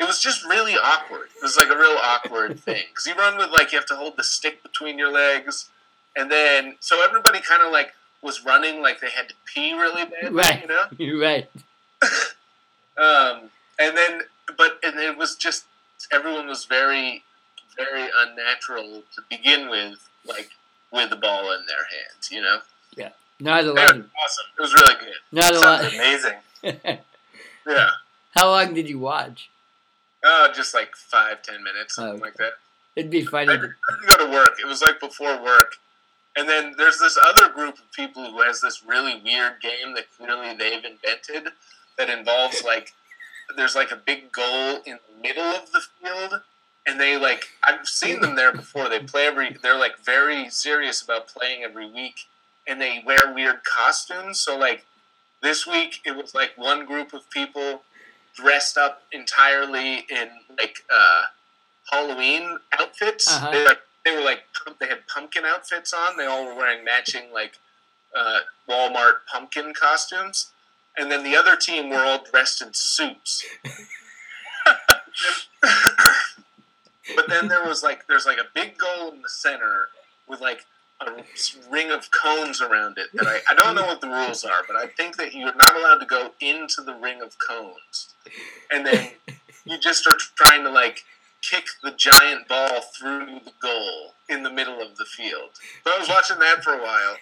It was just really awkward. It was like a real awkward *laughs* thing because you run with like you have to hold the stick between your legs, and then so everybody kind of like was running like they had to pee really bad, Right. you know. *laughs* Right. Um, and then, but and it was just everyone was very, very unnatural to begin with, like with the ball in their hands, you know. Yeah, not a It lot. was awesome. It was really good. Not a lot. amazing. *laughs* Yeah. How long did you watch? Oh, just like five, ten minutes, something Oh, like that. It'd be funny. I didn't go to work. It was like before work. And then there's this other group of people who has this really weird game that clearly they've invented that involves like there's like a big goal in the middle of the field and they like I've seen them there before. They play every they're like very serious about playing every week and they wear weird costumes. So like this week it was like one group of people dressed up entirely in like uh Halloween outfits. Uh-huh. They like they were like they had pumpkin outfits on. They all were wearing matching like uh, Walmart pumpkin costumes, and then the other team were all dressed in suits. *laughs* but then there was like there's like a big goal in the center with like a ring of cones around it that I, I don't know what the rules are, but I think that you're not allowed to go into the ring of cones. And then you just are trying to like kick the giant ball through the goal in the middle of the field. So I was watching that for a while.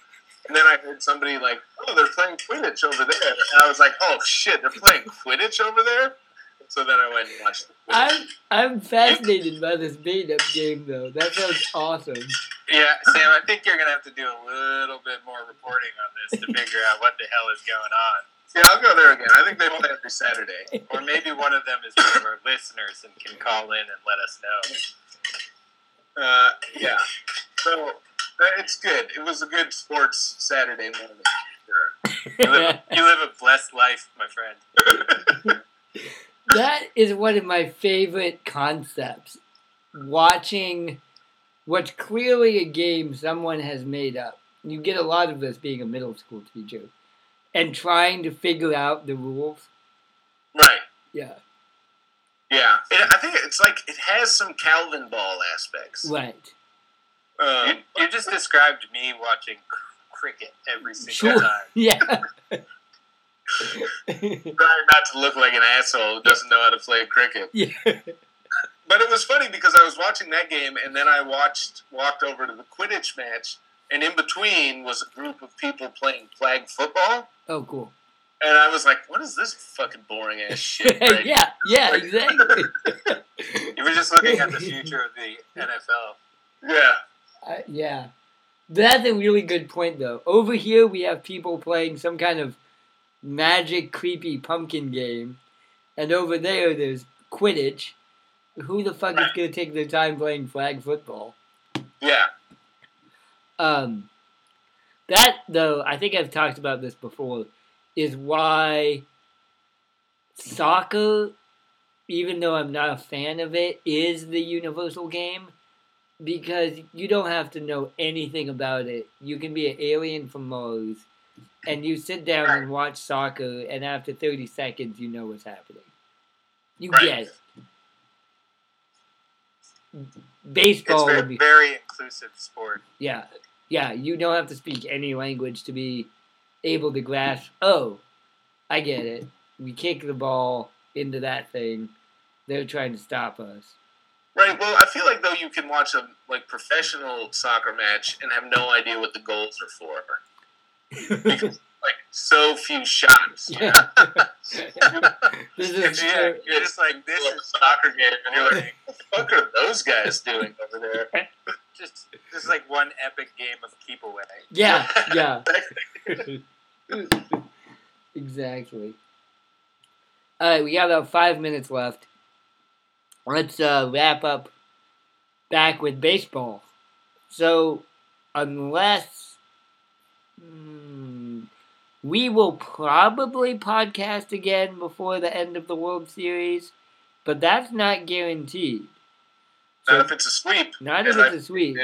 And then I heard somebody like, oh, they're playing Quidditch over there. And I was like, oh, shit, they're playing Quidditch over there? So then I went and watched. I'm I'm fascinated by this beat-up game though. That sounds awesome. Yeah, Sam, I think you're gonna have to do a little bit more reporting on this to figure out what the hell is going on. Yeah, I'll go there again. I think they play every Saturday. Or maybe one of them is one of our listeners and can call in and let us know. Uh, yeah. So it's good. It was a good sports Saturday morning. Sure. *laughs* You live, you live a blessed life, my friend. *laughs* that is one of my favorite concepts. Watching what's clearly a game someone has made up. You get a lot of this being a middle school teacher. And trying to figure out the rules. Right. Yeah. Yeah. It, I think it's like it has some Calvin Ball aspects. Right. Um, You, you just described me watching cr- cricket every single Sure. time. *laughs* Yeah. *laughs* trying not to look like an asshole who doesn't know how to play cricket. yeah. But it was funny because I was watching that game and then I watched walked over to the Quidditch match and in between was a group of people playing flag football Oh, cool. and I was like, "What is this fucking boring ass *laughs* shit?" right yeah, yeah, exactly. You were just looking at the future of the NFL. Yeah. Uh, yeah. That's a really good point, though. Over here, we have people playing some kind of magic, creepy pumpkin game, and over there there's Quidditch. Who the fuck is gonna take their time playing flag football? Yeah. Um, that though, I think I've talked about this before, is why soccer, even though I'm not a fan of it, is the universal game because you don't have to know anything about it. You can be an alien from Mars, and you sit down and watch soccer, and after 30 seconds, you know what's happening. You Right. get it. It's Baseball very, would be very inclusive sport. yeah, yeah. You don't have to speak any language to be able to grasp. Oh, I get it. We kick the ball into that thing. They're trying to stop us. Right. Well, I feel like though you can watch a like professional soccer match and have no idea what the goals are for. Because *laughs* like so few shots. yeah. *laughs* this is Yeah, true. you're just like this Like a is soccer game, and you're like, what the fuck are those guys doing over there? *laughs* just this is like one epic game of keep away. Yeah, yeah. exactly. All right, we got about five minutes left. Let's uh, wrap up back with baseball. So, unless mm, we will probably podcast again before the end of the World Series, but that's not guaranteed. Not if it's a sweep. Not if it's a sweep.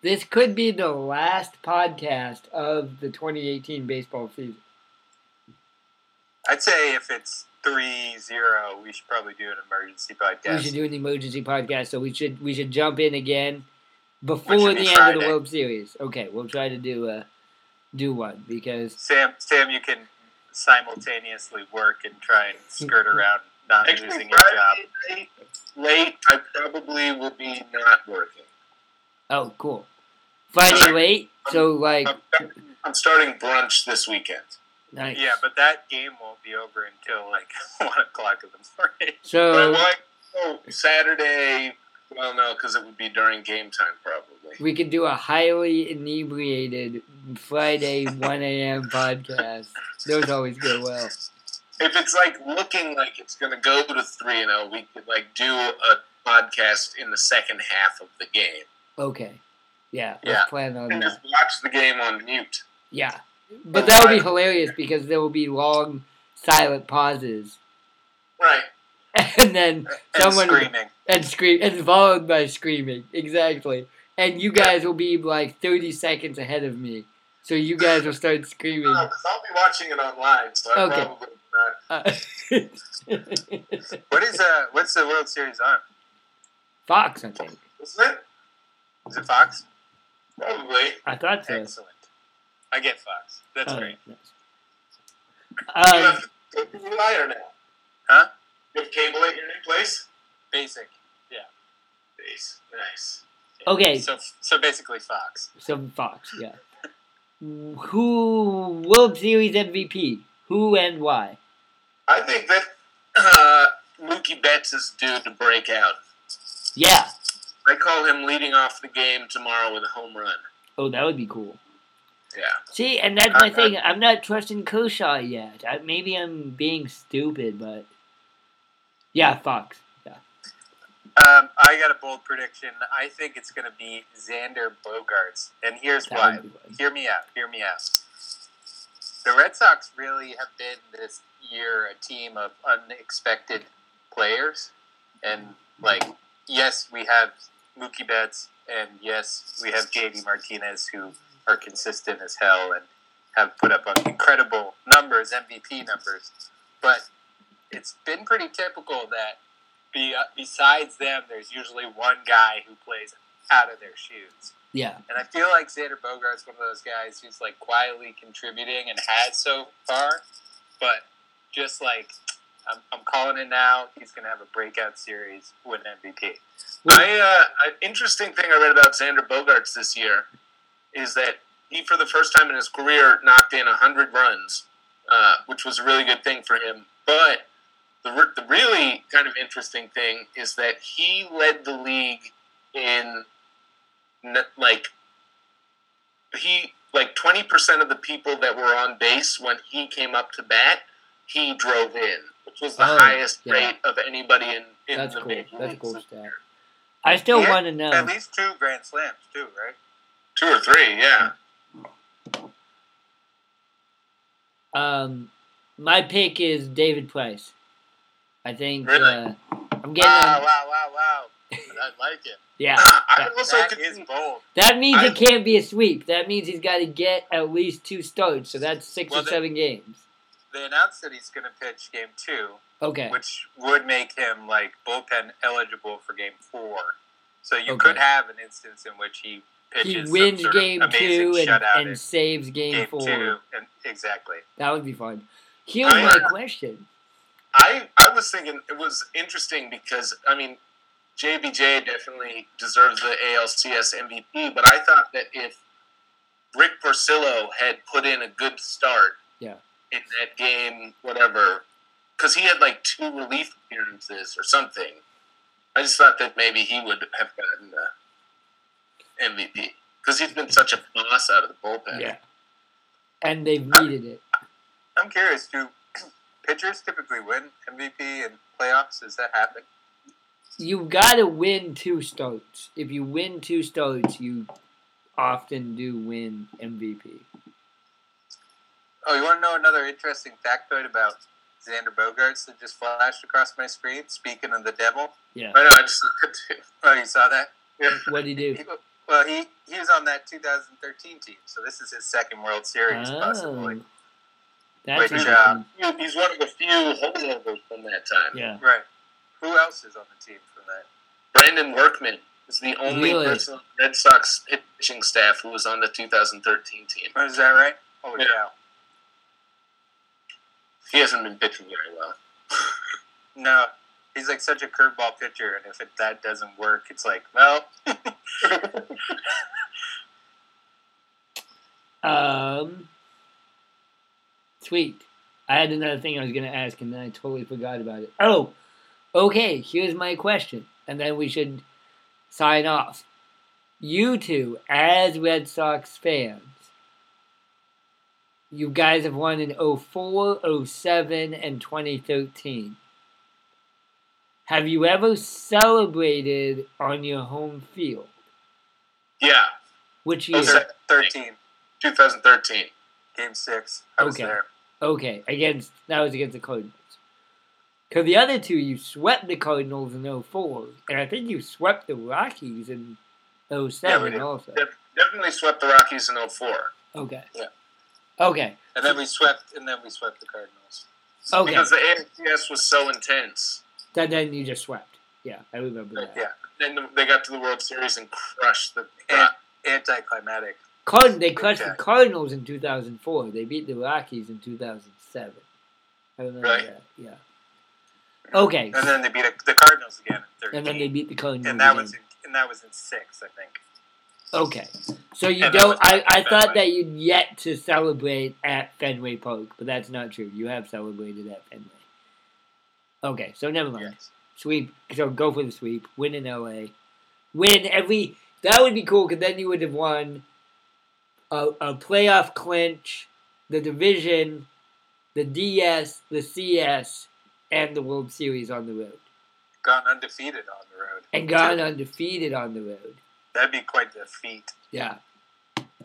This could be the last podcast of the 2018 baseball season. I'd say if it's 3-0, we should probably do an emergency podcast. We should do an emergency podcast, so we should we should jump in again before would the be end of the Friday. World Series. Okay, we'll try to do a do one because Sam, Sam, you can simultaneously work and try and skirt around not Actually, losing your job. Late, I probably will be not working. oh cool. Friday late, so like I'm, I'm starting brunch this weekend. Nice. Yeah, but that game won't be over until like *laughs* one o'clock in the morning. But So like, oh, Saturday, well, no, because it would be during game time probably. we could do a highly inebriated Friday *laughs* 1 a.m. podcast. Those always go well. If it's like looking like it's going to go to 3 and 0, we could like do a podcast in the second half of the game Okay. Yeah, let's Yeah. plan on and that. just watch the game on mute. Yeah. But that would be hilarious because there will be long silent pauses. Right. *laughs* And then And someone screaming. and scream and followed by screaming. Exactly. And you guys will be like thirty seconds ahead of me. So you guys will start screaming. No, I'll be watching it online, so I Okay. probably not. *laughs* Uh, What is uh? What's the World Series on? Fox, I think. Isn't it? Is it Fox? Probably. I thought so. Excellent. I get Fox. That's Oh, great. nice. you Um, have cable liar now. Huh? You have cable at your new place? Basic. Nice. Nice. okay, So so basically Fox. so Fox, yeah. Who World Series MVP? Who and why? I think that uh, Mookie Betts is due to break out. Yeah. I call him leading off the game tomorrow with a home run. Oh, that would be cool. Yeah. See, and that's my Uh, thing. I'm not trusting Kershaw yet. I, maybe I'm being stupid, but yeah, Fox. Yeah. Um, I got a bold prediction. I think it's going to be Xander Bogaerts, and here's That why. would be fun. Hear me out. Hear me out. The Red Sox really have been this year a team of unexpected players, and like, yes, we have Mookie Betts, and yes, we have JD Martinez, who are consistent as hell and have put up incredible numbers, MVP numbers, but it's been pretty typical that be, besides them, there's usually one guy who plays out of their shoes. Yeah. And I feel like Xander Bogaerts one of those guys who's like quietly contributing and has so far, but just like I'm, I'm calling it now, he's going to have a breakout series, win MVP. I uh, an interesting thing I read about Xander Bogaerts this year is that he, for the first time in his career, knocked in hundred runs, uh, which was a really good thing for him. But the re- the really kind of interesting thing is that he led the league in n- like he like 20% of the people that were on base when he came up to bat, he drove in, which was the Oh, highest yeah. rate of anybody in, in That's the cool. big That's a leagues. cool stat. I still want to know. At least two grand slams too, right? Two or three, yeah. Um, my pick is David Price. I think Really? uh, I'm getting. Wow, on- wow, wow, wow! I like it. *laughs* yeah, *laughs* I also That could is bold. that means I- it can't be a sweep. That means he's got to get at least two starts. So that's six Well, or then- seven games. They announced that he's going to pitch game two, Okay. which would make him like bullpen eligible for game four. So you Okay. could have an instance in which he pitches He wins game two and, and saves game, game four. two, and exactly. That would be fun. Here's I- my question. I I was thinking it was interesting because I mean JBJ definitely deserves the ALCS MVP, but I thought that if Rick Porcello had put in a good start, Yeah. in that game, whatever, because he had like two relief appearances or something. I just thought that maybe he would have gotten the MVP because he's been such a boss out of the bullpen. Yeah. And they've needed it. I'm curious. Do pitchers typically win MVP in playoffs? Does that happen? You've got to win two starts. If you win two starts, you often do win MVP. Oh, you want to know another interesting factoid about Xander Bogaerts that just flashed across my screen? Speaking of the devil. Yeah. I know. I just looked at. Oh, you saw that? What do *laughs* you do? He, well, he, he was on that 2013 team, so this is his second World Series, possibly. Oh. That's Which, uh, He's one of the few holdovers from that time. yeah. Right. Who else is on the team from that? Brandon Workman is the only Really? person on the Red Sox pitching staff who was on the 2013 team. Oh, Is that right? Holy Yeah. cow. He hasn't been pitching very well. *laughs* No, he's like such a curveball pitcher, and if it, that doesn't work, it's like, well, *laughs* Um, sweet. I had another thing I was going to ask, and then I totally forgot about it. Oh, okay. Here's my question, and then we should sign off. You two, as Red Sox fans, you guys have won in 04, 07, and 2013. Have you ever celebrated on your home field? Yeah, Which year? Oh, 13, 2013. game six. I was Okay. there. Okay, against that was against the Cardinals. Because the other two, you swept the Cardinals in 04, and I think you swept the Rockies in 07 Yeah, also. Definitely swept the Rockies in 04. Okay. Yeah. Okay. And then we swept, and then we swept the Cardinals. Okay. Because the ALCS was so intense. Then, then you just swept. Yeah, I remember that. Yeah, Then they got to the World Series and crushed the. and anticlimactic. Card- they crushed the Cardinals in 2004. They beat the Rockies in 2007. I remember Right. that. Yeah. Okay. And then they beat the Cardinals again in 13. And then they beat the Cardinals. and that again. was in, and that was in six, I think. Okay. So you And don't. I, I thought that you'd yet to celebrate at Fenway Park, but that's not true. You have celebrated at Fenway. Okay, so never mind. Yes. Sweep. So go for the sweep. Win in LA. Win every. That would be cool because then you would have won a, a playoff clinch, the division, the DS, the CS, and the World Series on the road, Gone undefeated on the road. and gone undefeated on the road. That'd be quite the feat. Yeah.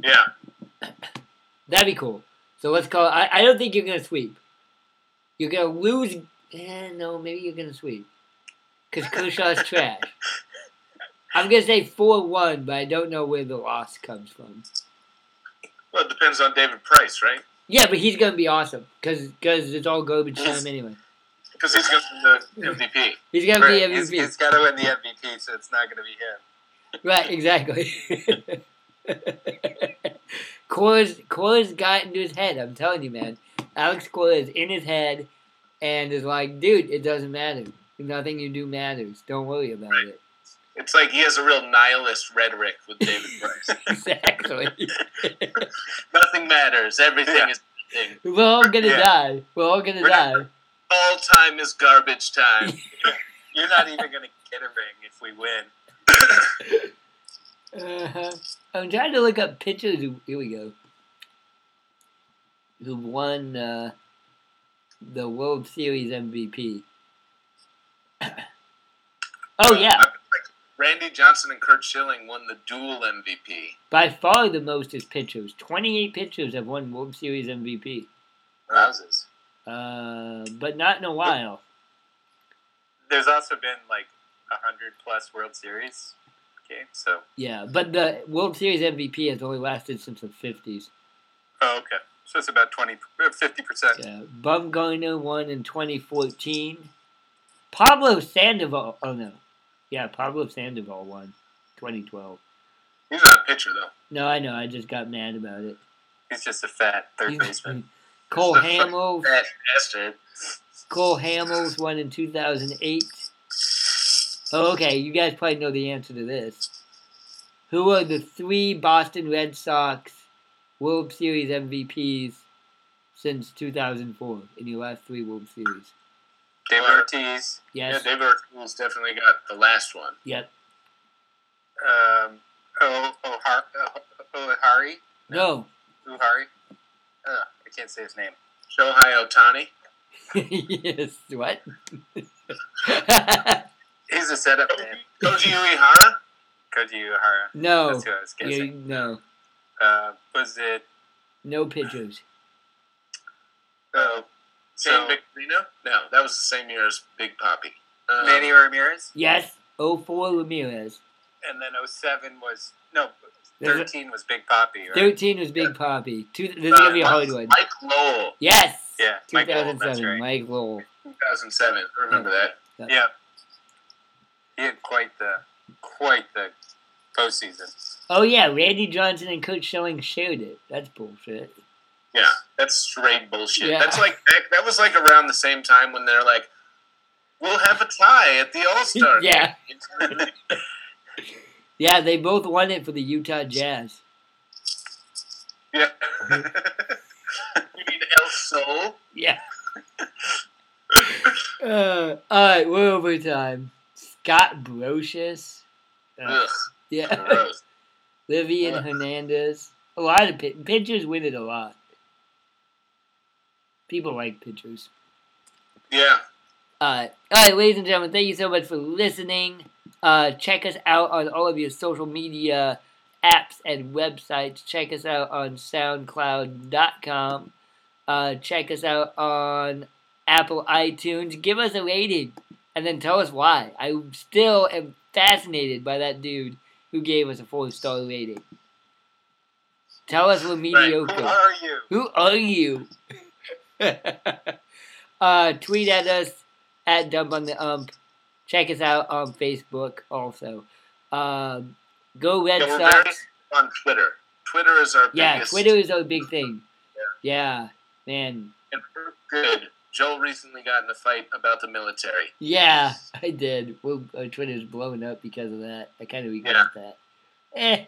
Yeah. *coughs* That'd be cool. So let's call. I, I don't think you're gonna sweep. You're gonna lose. Eh, no, maybe you're gonna sweep. Cause Kershaw's trash. I'm gonna say four one, but I don't know where the loss comes from. Well, it depends on David Price, right? Yeah, but he's gonna be awesome. Cause, cause it's all garbage time anyway. Because he's going to be the MVP. He's gonna Right, be he's, MVP. he's got to win the MVP, so it's not going to be him. Right, exactly. *laughs* Cora's Cora's got into his head. I'm telling you, man. Alex Cora is in his head, and is like, dude, it doesn't matter. Nothing you do matters. Don't worry about it. It's like he has a real nihilist rhetoric with David *laughs* Price. Exactly. *laughs* Nothing matters. Everything Yeah. is nothing. We're all gonna Yeah. die. We're all gonna We're not- die. All time is garbage time. *laughs* You're not even going to get a ring if we win. Uh-huh. I'm trying to look up pictures. Here we go. who won uh, the World Series MVP. *coughs* oh yeah, Randy Johnson and Curt Schilling won the dual MVP. by far the most is pitchers. Twenty-eight pitchers have won World Series MVP, Rouses. uh, but not in a while. There's also been like a hundred plus World Series games. So Yeah, but the World Series MVP has only lasted since the fifties. oh, okay. So it's about 20, uh, 50 percent. Yeah, Bumgarner won in 2014. Pablo Sandoval. Oh no, yeah, Pablo Sandoval won 2012. He's not a pitcher though. No, I know. I just got mad about it. He's just a fat third baseman. *laughs* Cole Hamels. That bastard. Cole Hamels won in 2008. Oh, okay, you guys probably know the answer to this. Who are the three Boston Red Sox World Series MVPs since 2004 in your last three World Series? David Ortiz. Yes. Yeah, David Ortiz definitely got the last one. Yep. Um, oh, Ohar, oh, Ohari. No. Uhari. Uh, I can't say his name. Shohei Ohtani. *laughs* yes. What? *laughs* He's a setup man. Koji Uehara. Koji Uhara. no. That's who I was You, no. Uh, was it? No pitchers. Uh, Shane so Victorino. No, that was the same year as Big Poppy. Um, Manny Ramirez, Yes. 04 Ramirez. and then 07 was no. There's 13 was Big Poppy, right? 13 was Big Poppy. Two, this is uh, going to be a hard one. Mike Lowell, Yes. Yeah, Mike Lowell, 2007. right. Mike Lowell. 2007. I remember that. Yeah, he had quite the quite the postseason. Oh, yeah. Randy Johnson and Curt Schilling shared it. That's bullshit. Yeah, that's straight bullshit. Yeah. That's like that, that was like around the same time when they're like, "We'll have a tie at the All Star." *laughs* Yeah. *laughs* Yeah, they both won it for the Utah Jazz. yeah. *laughs* you mean El Sol? Yeah. uh, all right, we're over time. Scott Brosius. Uh, Ugh, yeah. *laughs* Vivian Ugh. Hernandez. A lot of pit- pitchers win it a lot. People like pitchers. Yeah. Uh, all right, ladies and gentlemen, thank you so much for listening. Uh, check us out on all of your social media apps and websites. Check us out on SoundCloud.com. Uh, check us out on Apple iTunes. Give us a rating and then tell us why. I still am fascinated by that dude who gave us a four star rating. Tell us we're mediocre. Who mediocre. are you? Who are you? *laughs* uh, tweet at us at Dump on the Ump. Check us out on Facebook also. Um, go Red Yeah, Sox. On Twitter. Twitter is our Yeah, biggest. Twitter is a big thing. Yeah, man. And we're good. Joel recently got in a fight about the military. Yeah, I did. Well, our Twitter's blowing up because of that. I kind of regret Yeah. that. Eh,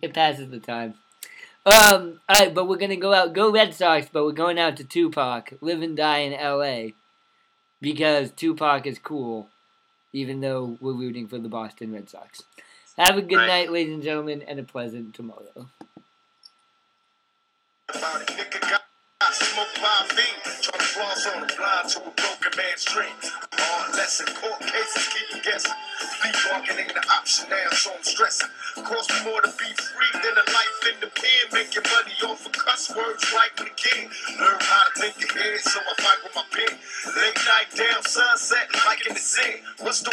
it passes the time. Um, all right, but we're gonna go out. Go Red Sox, but we're going out to Tupac, live and die in L.A. Because Tupac is cool, even though we're rooting for the Boston Red Sox. Have a good Right. night, ladies and gentlemen, and a pleasant tomorrow. Smoke my feet, try to floss on a blind to a broken man's dream. Hard lesson, court cases keep you guessing. Plea bargain ain't an option now, so I'm stressing. Cost me more to be free than a life in the pen. Making money off of cuss words right with a kid. Learn how to think ahead, so I fight with my pen. Late night, damn sunset, like in the zen. What's the